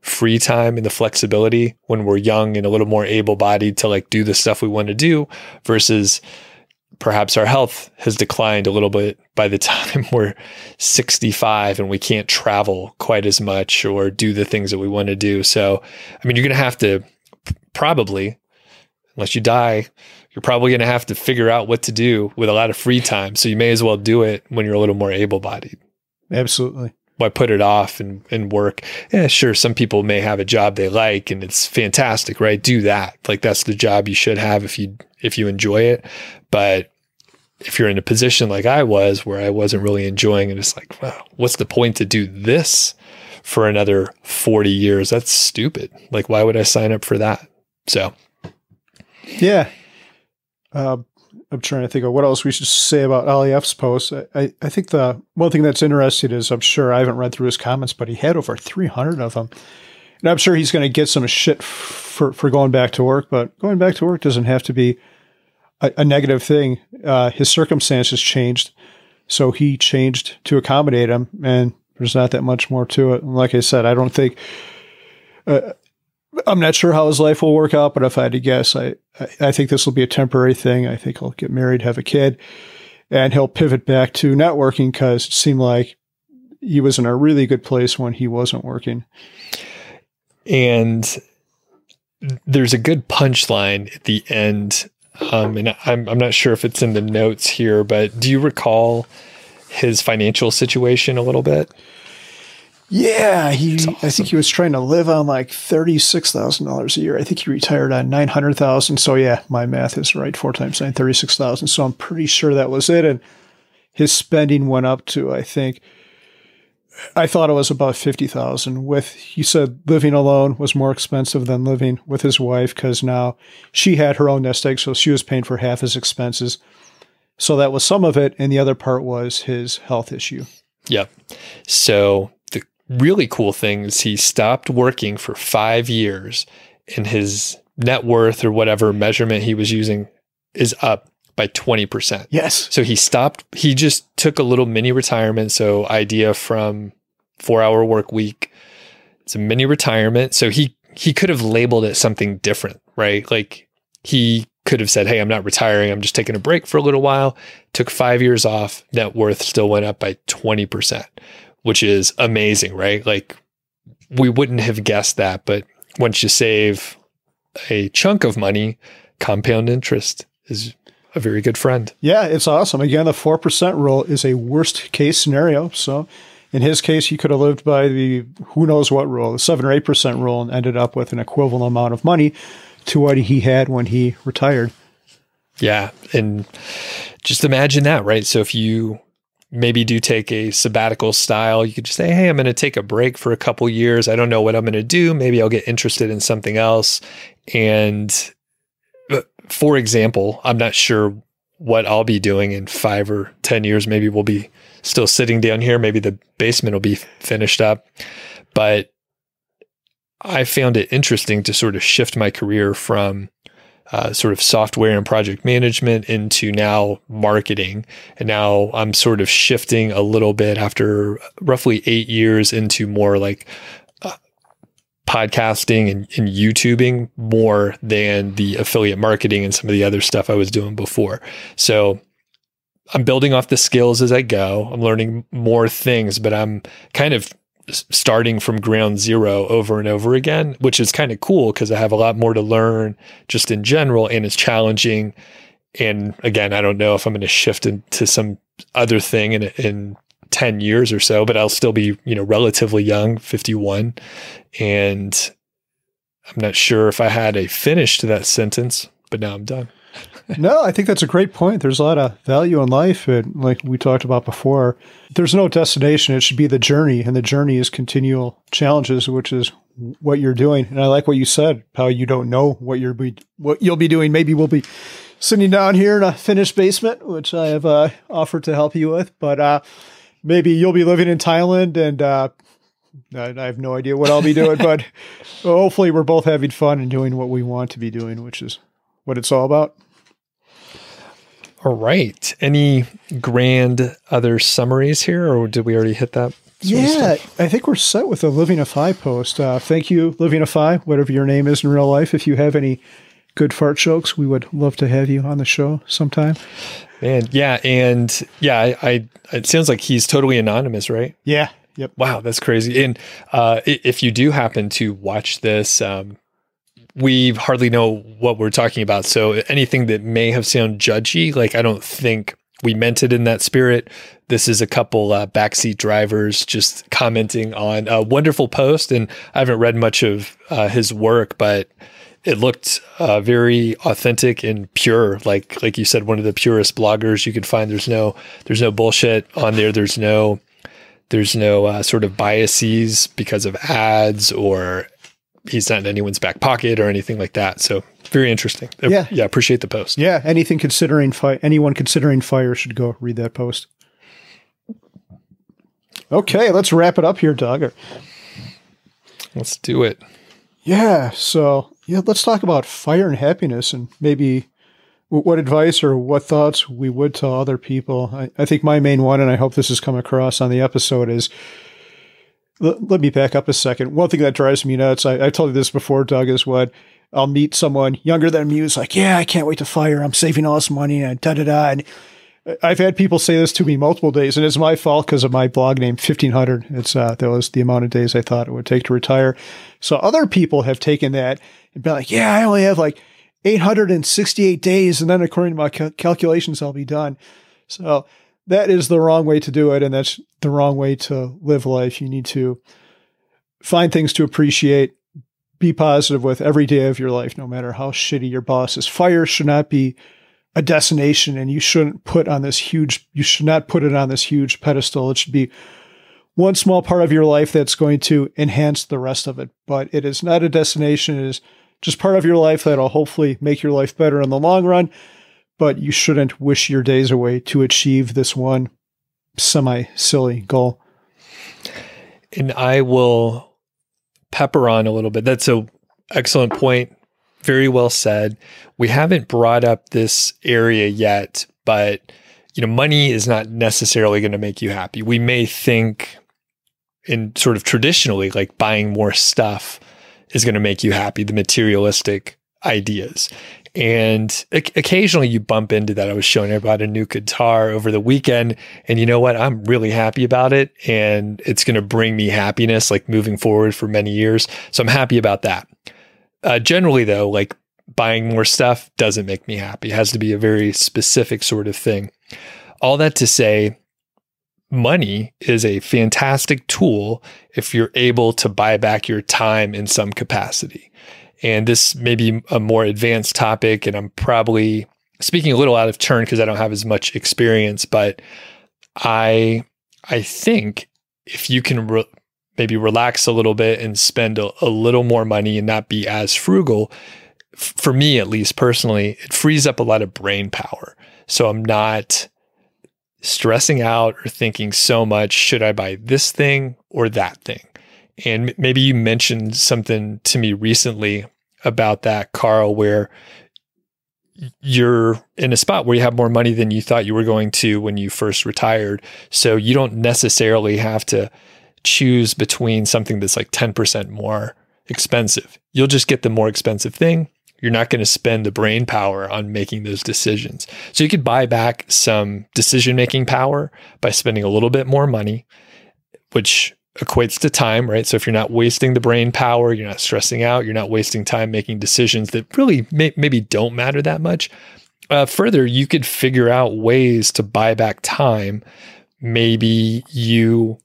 free time and the flexibility when we're young and a little more able-bodied to like do the stuff we want to do versus perhaps our health has declined a little bit by the time we're 65 and we can't travel quite as much or do the things that we want to do. So, I mean, you're going to have to probably, unless you die, you're probably going to have to figure out what to do with a lot of free time. So you may as well do it when you're a little more able bodied. Absolutely. Why put it off and, and work? Yeah, sure. Some people may have a job they like and it's fantastic, right? Do that. Like that's the job you should have if you if you enjoy it. But if you're in a position like I was where I wasn't really enjoying it, it's like, well, what's the point to do this for another 40 years? That's stupid. Like, why would I sign up for that? So, yeah. Uh, I'm trying to think of what else we should say about Ali F's post. I, I think the one thing that's interesting is I'm sure I haven't read through his comments, but he had over 300 of them. And I'm sure he's going to get some shit for, for going back to work, but going back to work doesn't have to be a, a negative thing. Uh, his circumstances changed, so he changed to accommodate him, and there's not that much more to it. And like I said, I don't think. Uh, I'm not sure how his life will work out, but if I had to guess, I, I think this will be a temporary thing. I think he'll get married, have a kid, and he'll pivot back to networking because it seemed like he was in a really good place when he wasn't working. And there's a good punchline at the end. Um, and I'm, I'm not sure if it's in the notes here, but do you recall his financial situation a little bit? Yeah, he. Awesome. I think he was trying to live on like thirty six thousand dollars a year. I think he retired on nine hundred thousand. So yeah, my math is right. Four times nine, thirty six thousand. So I'm pretty sure that was it. And his spending went up to I think. I thought it was about fifty thousand. With he said living alone was more expensive than living with his wife because now she had her own nest egg, so she was paying for half his expenses. So that was some of it, and the other part was his health issue. Yep. So really cool thing is he stopped working for five years and his net worth or whatever measurement he was using is up by 20%. Yes. So he stopped, he just took a little mini retirement. So, idea from four hour work week. It's a mini retirement. So, he, he could have labeled it something different, right? Like he could have said, Hey, I'm not retiring. I'm just taking a break for a little while. Took five years off. Net worth still went up by 20% which is amazing, right? Like we wouldn't have guessed that, but once you save a chunk of money, compound interest is a very good friend. Yeah, it's awesome. Again, the 4% rule is a worst case scenario. So in his case, he could have lived by the who knows what rule, the 7 or 8% rule, and ended up with an equivalent amount of money to what he had when he retired. Yeah. And just imagine that, right? So if you maybe do take a sabbatical style. You could just say, Hey, I'm going to take a break for a couple years. I don't know what I'm going to do. Maybe I'll get interested in something else. And uh, for example, I'm not sure what I'll be doing in five or 10 years. Maybe we'll be still sitting down here. Maybe the basement will be finished up. But I found it interesting to sort of shift my career from uh, sort of software and project management into now marketing. And now I'm sort of shifting a little bit after roughly eight years into more like uh, podcasting and, and YouTubing more than the affiliate marketing and some of the other stuff I was doing before. So I'm building off the skills as I go. I'm learning more things, but I'm kind of starting from ground zero over and over again, which is kind of cool because I have a lot more to learn just in general and it's challenging. And again, I don't know if I'm going to shift into some other thing in, in 10 years or so, but I'll still be, you know, relatively young, 51. And I'm not sure if I had a finish to that sentence, but now I'm done no, I think that's a great point. There's a lot of value in life. And like we talked about before, there's no destination. It should be the journey. And the journey is continual challenges, which is what you're doing. And I like what you said, how you don't know what you're be, what you'll be doing. Maybe we'll be sitting down here in a finished basement, which I have uh, offered to help you with. But uh, maybe you'll be living in Thailand and uh, I, I have no idea what I'll be doing, but hopefully we're both having fun and doing what we want to be doing, which is what it's all about. All right. Any grand other summaries here, or did we already hit that? Yeah, I think we're set with the Living a FI post. Uh, thank you, Living a FI, whatever your name is in real life. If you have any good fart jokes, we would love to have you on the show sometime. And yeah, and yeah, I, I it sounds like he's totally anonymous, right? Yeah. Yep. Wow, that's crazy. And uh, if you do happen to watch this, um, we hardly know what we're talking about. So anything that may have sound judgy, like I don't think we meant it in that spirit. This is a couple uh, backseat drivers just commenting on a wonderful post, and I haven't read much of uh, his work, but it looked uh, very authentic and pure. Like like you said, one of the purest bloggers you could find. There's no there's no bullshit on there. There's no there's no uh, sort of biases because of ads or he's not in anyone's back pocket or anything like that. So very interesting. Uh, yeah, yeah. Appreciate the post. Yeah, anything considering fire, anyone considering fire should go read that post. Okay, let's wrap it up here, Doug. Let's do it. Yeah. So yeah, let's talk about fire and happiness, and maybe what advice or what thoughts we would tell other people. I, I think my main one, and I hope this has come across on the episode, is let, me back up a second. One thing that drives me nuts, I, I told you this before, Doug, is what I'll meet someone younger than me who's like, yeah, I can't wait to fire. I'm saving all this money and da da da. And I've had people say this to me multiple days, and it's my fault because of my blog name, 1500. It's, uh, that was the amount of days I thought it would take to retire. So other people have taken that and been like, yeah, I only have like 868 days. And then according to my cal- calculations, I'll be done. So that is the wrong way to do it. And that's the wrong way to live life. You need to find things to appreciate, be positive with every day of your life, no matter how shitty your boss is. Fire should not be a destination and you shouldn't put on this huge, you should not put it on this huge pedestal. It should be one small part of your life that's going to enhance the rest of it. But it is not a destination. It is just part of your life that'll hopefully make your life better in the long run. But you shouldn't wish your days away to achieve this one semi silly goal. And I will pepper on a little bit. That's a excellent point. Very well said. We haven't brought up this area yet, but you know, money is not necessarily going to make you happy. We may think in sort of traditionally like buying more stuff is going to make you happy, the materialistic ideas. And occasionally you bump into that. I was showing everybody a new guitar over the weekend. And you know what? I'm really happy about it. And it's going to bring me happiness, like moving forward for many years. So I'm happy about that. Uh, generally, though, like buying more stuff doesn't make me happy. It has to be a very specific sort of thing. All that to say, money is a fantastic tool if you're able to buy back your time in some capacity. And this may be a more advanced topic, and I'm probably speaking a little out of turn because I don't have as much experience, but I I think if you can re- maybe relax a little bit and spend a, a little more money and not be as frugal, f- for me at least personally, it frees up a lot of brain power. So I'm not stressing out or thinking so much should I buy this thing or that thing? And maybe you mentioned something to me recently about that, Carl, where you're in a spot where you have more money than you thought you were going to when you first retired. So you don't necessarily have to choose between something that's like 10% more expensive. You'll just get the more expensive thing you're not going to spend the brain power on making those decisions. So you could buy back some decision making power by spending a little bit more money, which equates to time, right? So if you're not wasting the brain power, you're not stressing out, you're not wasting time making decisions that really may, maybe don't matter that much. Uh, further, you could figure out ways to buy back time. Maybe you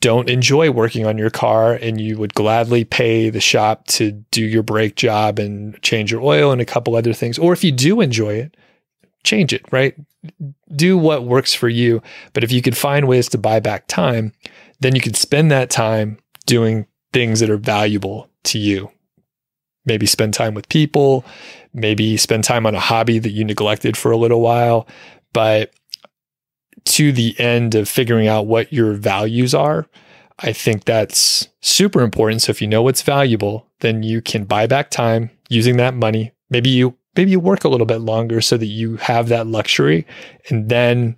don't enjoy working on your car and you would gladly pay the shop to do your brake job and change your oil and a couple other things. Or if you do enjoy it, change it, right? Do what works for you. But if you could find ways to buy back time, then you could spend that time doing things that are valuable to you. Maybe spend time with people, maybe spend time on a hobby that you neglected for a little while. But to the end of figuring out what your values are, I think that's super important. So if you know what's valuable, then you can buy back time using that money. Maybe you maybe you work a little bit longer so that you have that luxury and then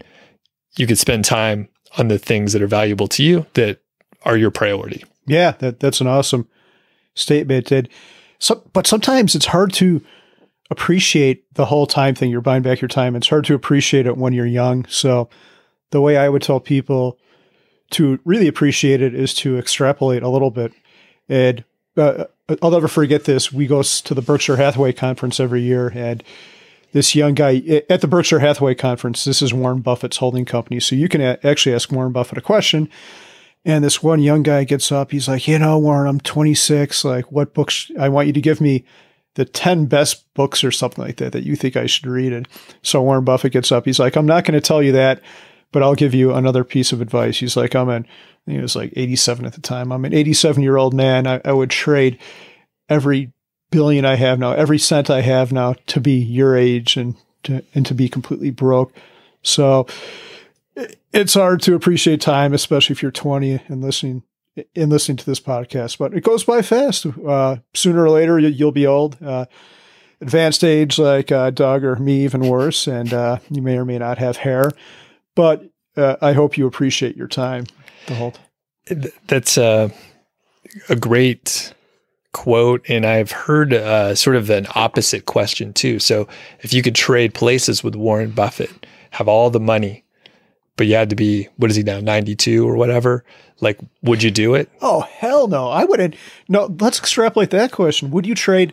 you could spend time on the things that are valuable to you that are your priority. Yeah, that, that's an awesome statement. Did so, but sometimes it's hard to appreciate the whole time thing. You're buying back your time. It's hard to appreciate it when you're young. So the way I would tell people to really appreciate it is to extrapolate a little bit. And uh, I'll never forget this. We go to the Berkshire Hathaway conference every year, and this young guy at the Berkshire Hathaway conference, this is Warren Buffett's holding company. So you can a- actually ask Warren Buffett a question. And this one young guy gets up. He's like, you know, Warren, I'm 26. Like, what books? I want you to give me the 10 best books or something like that that you think I should read. And so Warren Buffett gets up. He's like, I'm not going to tell you that but I'll give you another piece of advice. He's like, I'm an, he was like 87 at the time. I'm an 87 year old man. I, I would trade every billion I have now, every cent I have now to be your age and to, and to be completely broke. So it's hard to appreciate time, especially if you're 20 and listening in listening to this podcast, but it goes by fast. Uh, sooner or later, you'll be old. Uh, advanced age like uh, Doug or me, even worse, and uh, you may or may not have hair but uh, I hope you appreciate your time. The whole. That's a a great quote, and I've heard uh, sort of an opposite question too. So, if you could trade places with Warren Buffett, have all the money, but you had to be what is he now, ninety two or whatever? Like, would you do it? Oh hell no! I wouldn't. No, let's extrapolate that question. Would you trade?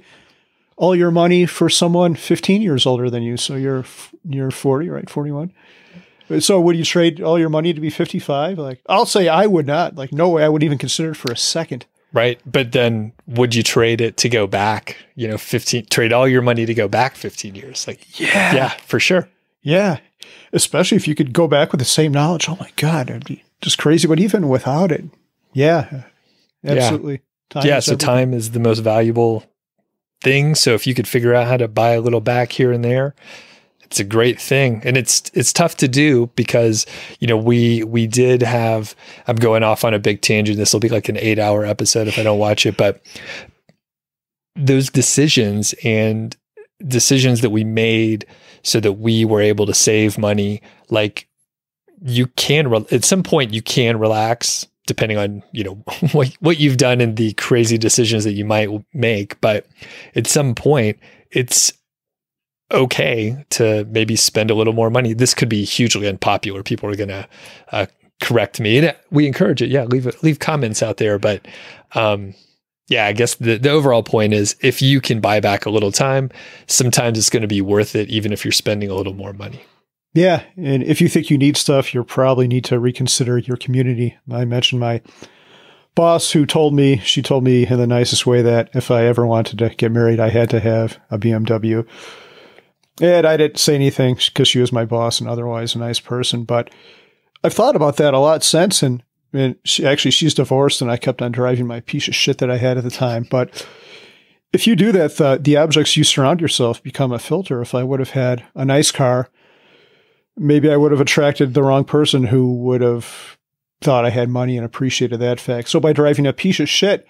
all your money for someone 15 years older than you so you're you're 40 right 41 So would you trade all your money to be 55? Like I'll say I would not. Like no way I would even consider it for a second. Right. But then would you trade it to go back, you know, 15 trade all your money to go back 15 years? Like Yeah. yeah, for sure. Yeah. Especially if you could go back with the same knowledge. Oh my God, it'd be just crazy. But even without it, yeah, absolutely. Time yeah, so everything. time is the most valuable thing. So if you could figure out how to buy a little back here and there, it's a great thing. And it's it's tough to do because, you know, we we did have I'm going off on a big tangent. This will be like an 8-hour episode if I don't watch it, but those decisions and decisions that we made so that we were able to save money like you can re- at some point you can relax depending on you know what what you've done and the crazy decisions that you might make but at some point it's okay to maybe spend a little more money. This could be hugely unpopular. People are going to uh, correct me. And we encourage it. Yeah leave leave comments out there. But um yeah i guess the, the overall point is if you can buy back a little time sometimes it's going to be worth it even if you're spending a little more money. Yeah, and if you think you need stuff, you probably need to reconsider your community. I mentioned my boss who told me, she told me in the nicest way that if I ever wanted to get married, I had to have a BMW. And I didn't say anything because she was my boss and otherwise a nice person. But I've thought about that a lot since. And, and she, actually, she's divorced and I kept on driving my piece of shit that I had at the time. But if you do that, the, the objects you surround yourself become a filter. If I would have had a nice car, maybe I would have attracted the wrong person who would have thought I had money and appreciated that fact. So by driving a piece of shit,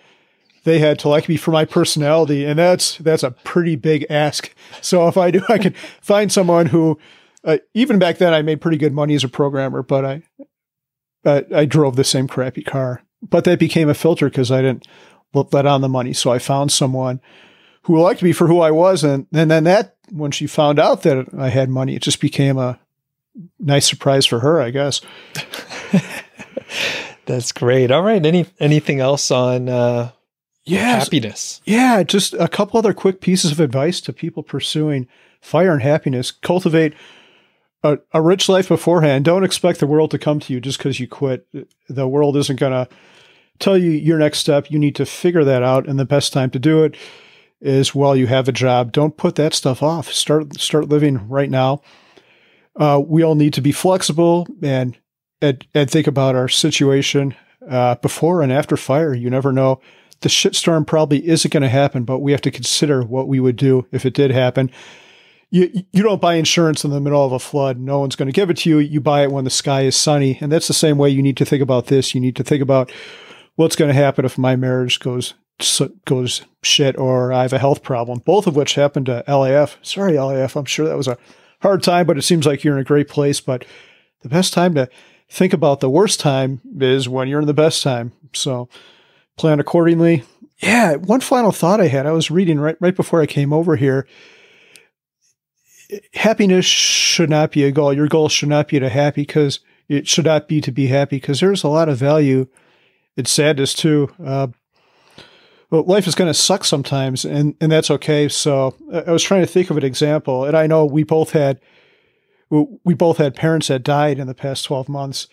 they had to like me for my personality, and that's that's a pretty big ask. So if I do, I can find someone who, uh, even back then, I made pretty good money as a programmer, but I, I, I drove the same crappy car. But that became a filter because I didn't let on the money. So I found someone who liked me for who I was, and and then that when she found out that I had money, it just became a nice surprise for her, I guess. that's great all right any anything else on uh Yeah, happiness yeah. Just a couple other quick pieces of advice to people pursuing fire and happiness. Cultivate a, a rich life beforehand. Don't expect the world to come to you just because you quit. The world isn't going to tell you your next step. You need to figure that out, and the best time to do it is while you have a job. Don't put that stuff off. Start start living right now. Uh, we all need to be flexible and and, and think about our situation uh, before and after fire. You never know. The shitstorm probably isn't going to happen, but we have to consider what we would do if it did happen. You you don't buy insurance in the middle of a flood. No one's going to give it to you. You buy it when the sky is sunny, and that's the same way you need to think about this. You need to think about what's going to happen if my marriage goes goes shit or I have a health problem. Both of which happened to LAF. Sorry, LAF. I'm sure that was a hard time, but it seems like you're in a great place. But the best time to think about the worst time is when you're in the best time. So plan accordingly. Yeah, one final thought I had. I was reading right right before I came over here. Happiness should not be a goal. Your goal should not be to happy because it should not be to be happy because there's a lot of value in sadness too. Uh, well, life is going to suck sometimes, and and that's okay. So I was trying to think of an example, and I know we both had we both had parents that died in the past twelve months.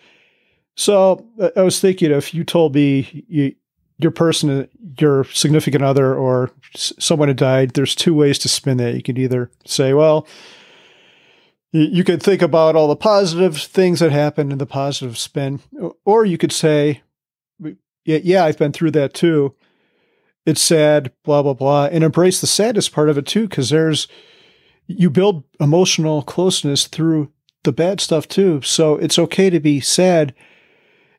So I was thinking, if you told me you, your person, your significant other, or someone had died, there's two ways to spin that. You could either say, well, you could think about all the positive things that happened in the positive spin, or you could say, yeah, yeah, I've been through that too. It's sad, blah blah blah, and embrace the saddest part of it too, because there's you build emotional closeness through the bad stuff too. So it's okay to be sad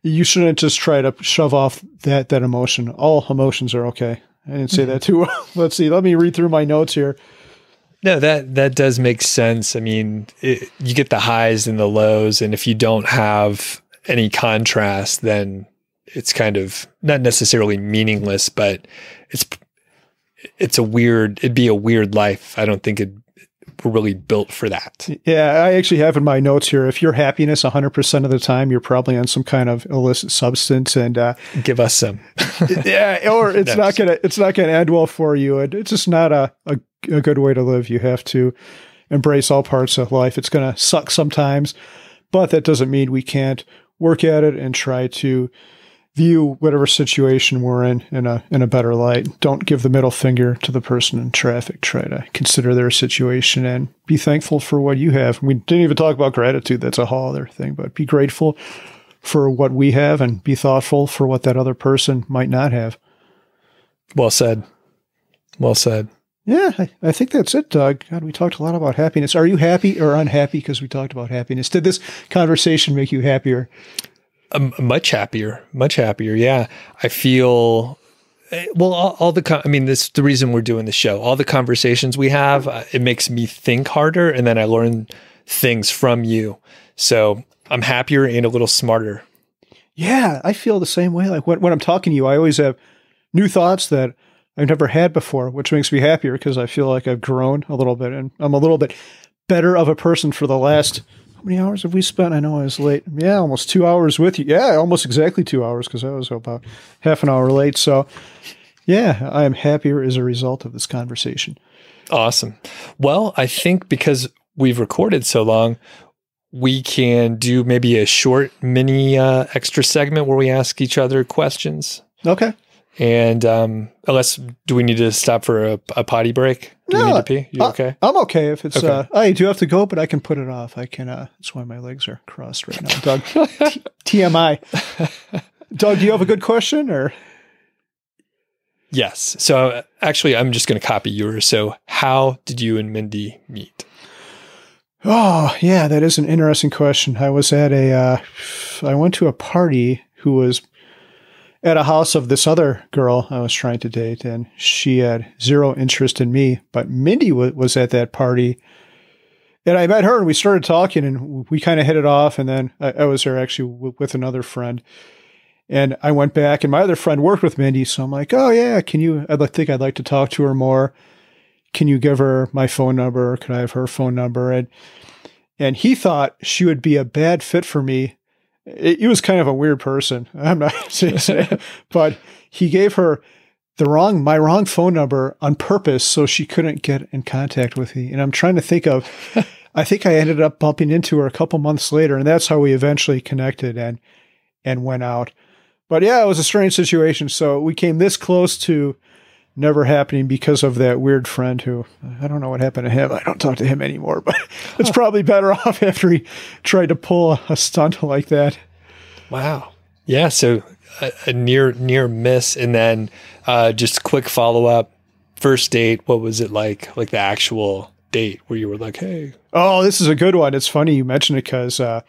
you shouldn't just try to shove off that that emotion. All emotions are okay. I didn't say mm-hmm. that too well. Let's see. Let me read through my notes here. No, that that does make sense. I mean, it, you get the highs and the lows, and if you don't have any contrast, then it's kind of not necessarily meaningless, but it's it's a weird. It'd be a weird life. I don't think it we're really built for that. Yeah, I actually have in my notes here if your happiness 100% of the time, you're probably on some kind of illicit substance and uh, give us some. yeah, or it's no. not going to it's not going to end well for you. It, it's just not a, a, a good way to live. You have to embrace all parts of life. It's going to suck sometimes, But that doesn't mean we can't work at it and try to view whatever situation we're in in a in a better light. Don't give the middle finger to the person in traffic. Try to consider their situation and be thankful for what you have. We didn't even talk about gratitude. That's a whole other thing. But be grateful for what we have and be thoughtful for what that other person might not have. Well said. Well said. Yeah, I, I, think that's it, Doug. God, we talked a lot about happiness. Are you happy or unhappy because we talked about happiness? Did this conversation make you happier? Um, much happier, much happier. Yeah, I feel. Eh, well, all, all the I mean, this the reason we're doing the show. All the conversations we have, uh, it makes me think harder, and then I learn things from you. So I'm happier and a little smarter. Yeah, I feel the same way. Like when, when I'm talking to you, I always have new thoughts that I've never had before, which makes me happier because I feel like I've grown a little bit and I'm a little bit better of a person for the last how many hours have we spent? I know I was late. Yeah, almost two hours with you. Yeah, almost exactly two hours because I was about half an hour late. So, yeah, I am happier as a result of this conversation. Awesome. Well, I think because we've recorded so long, we can do maybe a short mini uh, extra segment where we ask each other questions. Okay. And um, unless, do we need to stop for a, a potty break? Do no, we need to pee? You okay? I'm okay if it's. Okay. Uh, I do have to go, but I can put it off. I can. Uh, that's why my legs are crossed right now. Doug, T- TMI. Doug, do you have a good question or? Yes. So actually, I'm just going to copy yours. So, how did you and Mindy meet? Oh, yeah, that is an interesting question. I was at a. Uh, I went to a party who was at a house of this other girl I was trying to date, and she had zero interest in me. But Mindy w- was at that party, and I met her, and we started talking, and we kind of hit it off. And then I, I was there actually w- with another friend, and I went back, and my other friend worked with Mindy, so I'm like, "Oh yeah, can you? I think I'd like to talk to her more. Can you give her my phone number? Can I have her phone number?" And and he thought she would be a bad fit for me he was kind of a weird person. I'm not saying, but he gave her the wrong my wrong phone number on purpose so she couldn't get in contact with me. And I'm trying to think of I think I ended up bumping into her a couple months later and that's how we eventually connected and and went out. But yeah, it was a strange situation. So we came this close to never happening because of that weird friend who I don't know what happened to him. I don't talk to him anymore, but it's probably better off after he tried to pull a stunt like that. Wow. Yeah. So a, a near near miss, and then uh, just quick follow up. First date. What was it like? Like the actual date where you were like, "Hey." Oh, this is a good one. It's funny you mentioned it because uh,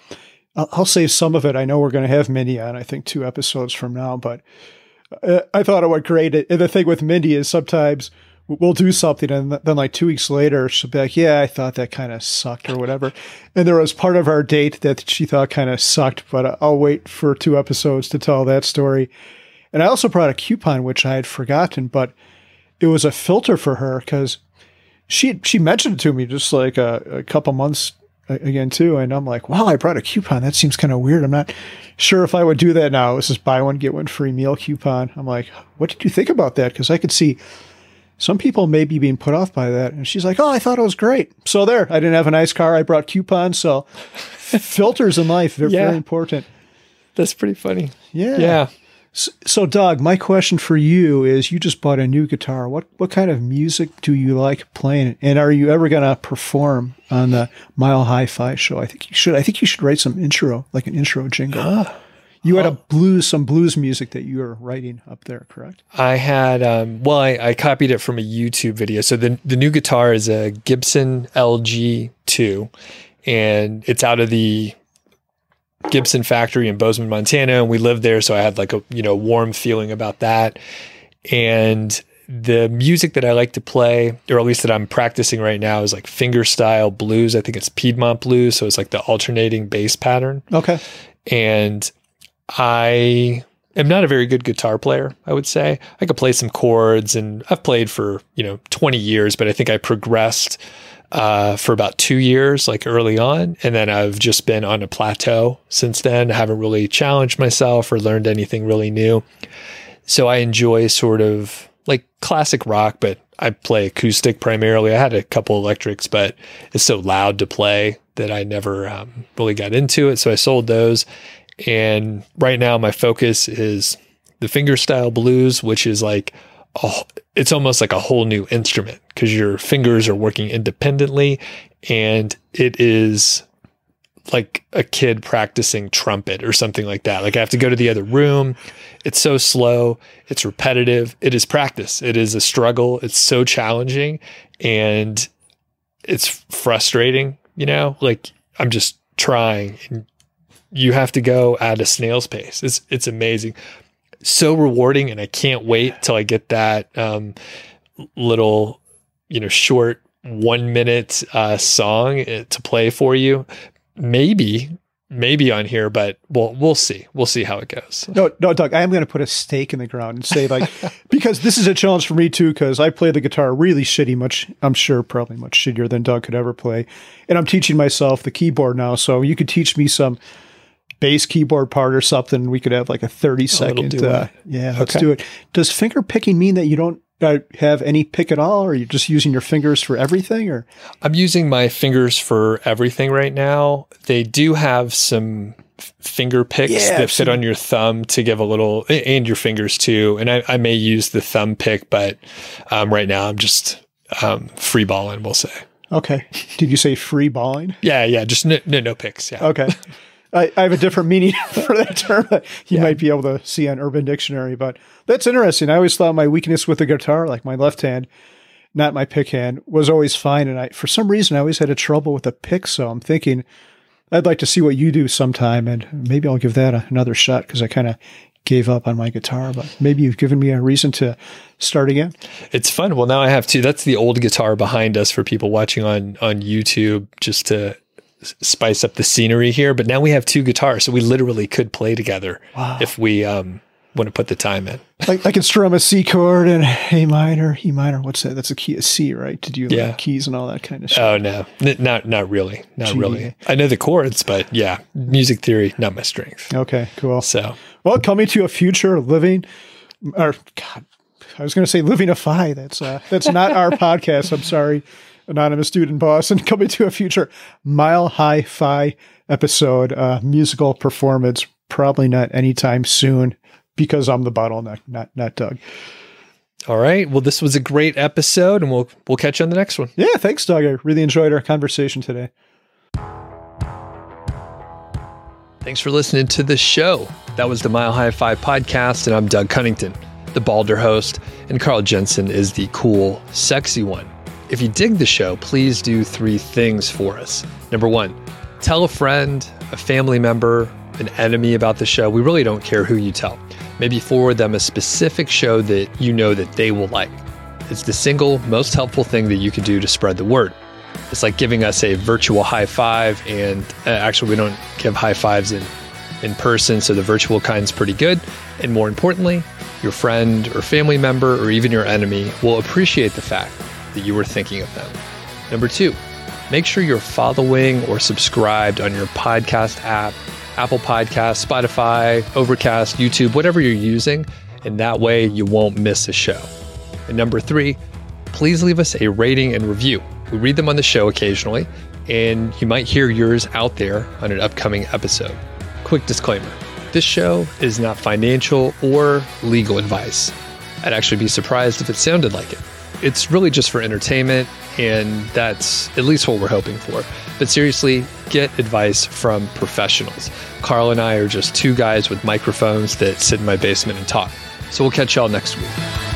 I'll, I'll save some of it. I know we're going to have Mindy on. I think two episodes from now, but I thought it went great. And the thing with Mindy is sometimes we'll do something and then like two weeks later she'll be like yeah i thought that kind of sucked or whatever and there was part of our date that she thought kind of sucked but i'll wait for two episodes to tell that story and i also brought a coupon which i had forgotten but it was a filter for her because she she mentioned it to me just like a, a couple months again too and i'm like wow i brought a coupon that seems kind of weird i'm not sure if i would do that now this is buy one get one free meal coupon i'm like what did you think about that because i could see some people may be being put off by that. And she's like, Oh, I thought it was great. So there, I didn't have a nice car. I brought coupons. So filters in life, they're yeah. very important. That's pretty funny. Yeah. Yeah. So, so, Doug, my question for you is you just bought a new guitar. What what kind of music do you like playing? And are you ever going to perform on the Mile High FI show? I think you should. I think you should write some intro, like an intro jingle. Ah. You had a oh. blues, some blues music that you were writing up there, correct? I had, um, well, I, I, copied it from a YouTube video. So the the new guitar is a Gibson LG2, and it's out of the Gibson factory in Bozeman, Montana, and we lived there, so I had like a you know warm feeling about that. And the music that I like to play, or at least that I'm practicing right now, is like fingerstyle blues. I think it's Piedmont blues, so it's like the alternating bass pattern. Okay. And I am not a very good guitar player, I would say. I could play some chords and I've played for, you know, 20 years, but I think I progressed uh, for about two years, like early on. And then I've just been on a plateau since then. I haven't really challenged myself or learned anything really new. So I enjoy sort of like classic rock, but I play acoustic primarily. I had a couple electrics, but it's so loud to play that I never um, really got into it. So I sold those. And right now, my focus is the fingerstyle blues, which is like, oh, it's almost like a whole new instrument because your fingers are working independently and it is like a kid practicing trumpet or something like that. Like I have to go to the other room. It's so slow. It's repetitive. It is practice. It is a struggle. It's so challenging and it's frustrating, you know? Like I'm just trying and you have to go at a snail's pace. It's it's amazing. So rewarding and I can't wait till I get that um, little, you know, short one minute uh, song uh, to play for you maybe maybe on here, but we'll we'll see. We'll see how it goes. No, no, Doug, I am going to put a stake in the ground and say like because this is a challenge for me too because I play the guitar really shitty, much I'm sure probably much shittier than Doug could ever play, and I'm teaching myself the keyboard now. So you could teach me some bass keyboard part or something. We could have like a 30 second. Uh, yeah, let's okay. do it. Does finger picking mean that you don't uh, have any pick at all, or are you just using your fingers for everything? Or I'm using my fingers for everything right now. They do have some finger picks yeah, that fit on your thumb to give a little, and your fingers too. And I, I may use the thumb pick, but um, right now I'm just um, free balling. We'll say. Okay. Did you say free balling? yeah, yeah. Just no, no, no picks. Yeah. Okay. I, I, have a different meaning for that term that you yeah. might be able to see on Urban Dictionary, but that's interesting. I always thought my weakness with the guitar, like my left hand, not my pick hand, was always fine. And I, for some reason, I always had a trouble with the pick. So I'm thinking I'd like to see what you do sometime, and maybe I'll give that a, another shot because I kind of gave up on my guitar, but maybe you've given me a reason to start again. It's fun. Well, now I have two. That's the old guitar behind us for people watching on on YouTube, just to spice up the scenery here. But now we have two guitars, so we literally could play together wow. if we um, want to put the time in. like I can strum a C chord and A minor, E minor. What's that? That's a key of C, right? To do yeah. keys and all that kind of stuff. Oh no, N- not not really, not G. really. I know the chords, but yeah, music theory not my strength. Okay, cool. So well, coming to a future living, or God, I was going to say Living a FI. That's uh, that's not our podcast. I'm sorry anonymous student boss, and coming to a future Mile High FI episode, uh, musical performance. Probably not anytime soon because I'm the bottleneck, not not Doug. All right. Well, this was a great episode, and we'll we'll catch you on the next one. Yeah, thanks, Doug. I really enjoyed our conversation today. Thanks for listening to the show. That was the Mile High FI podcast, and I'm Doug Cunnington, the Balder host, and Carl Jensen is the cool, sexy one. If you dig the show, please do three things for us. Number one, tell a friend, a family member, an enemy about the show. We really don't care who you tell. Maybe forward them a specific show that you know that they will like. It's the single most helpful thing that you can do to spread the word. It's like giving us a virtual high five, and uh, actually, we don't give high fives in in person, so the virtual kind's pretty good. And more importantly, your friend or family member or even your enemy will appreciate the fact that you were thinking of them. Number two, make sure you're following or subscribed on your podcast app, Apple Podcast, Spotify, Overcast, YouTube, whatever you're using, and that way you won't miss a show. And number three, please leave us a rating and review. We read them on the show occasionally, and you might hear yours out there on an upcoming episode. Quick disclaimer this show is not financial or legal advice. I'd actually be surprised if it sounded like it it's really just for entertainment, and that's at least what we're hoping for. But seriously, get advice from professionals. Carl and I are just two guys with microphones that sit in my basement and talk. So we'll catch y'all next week.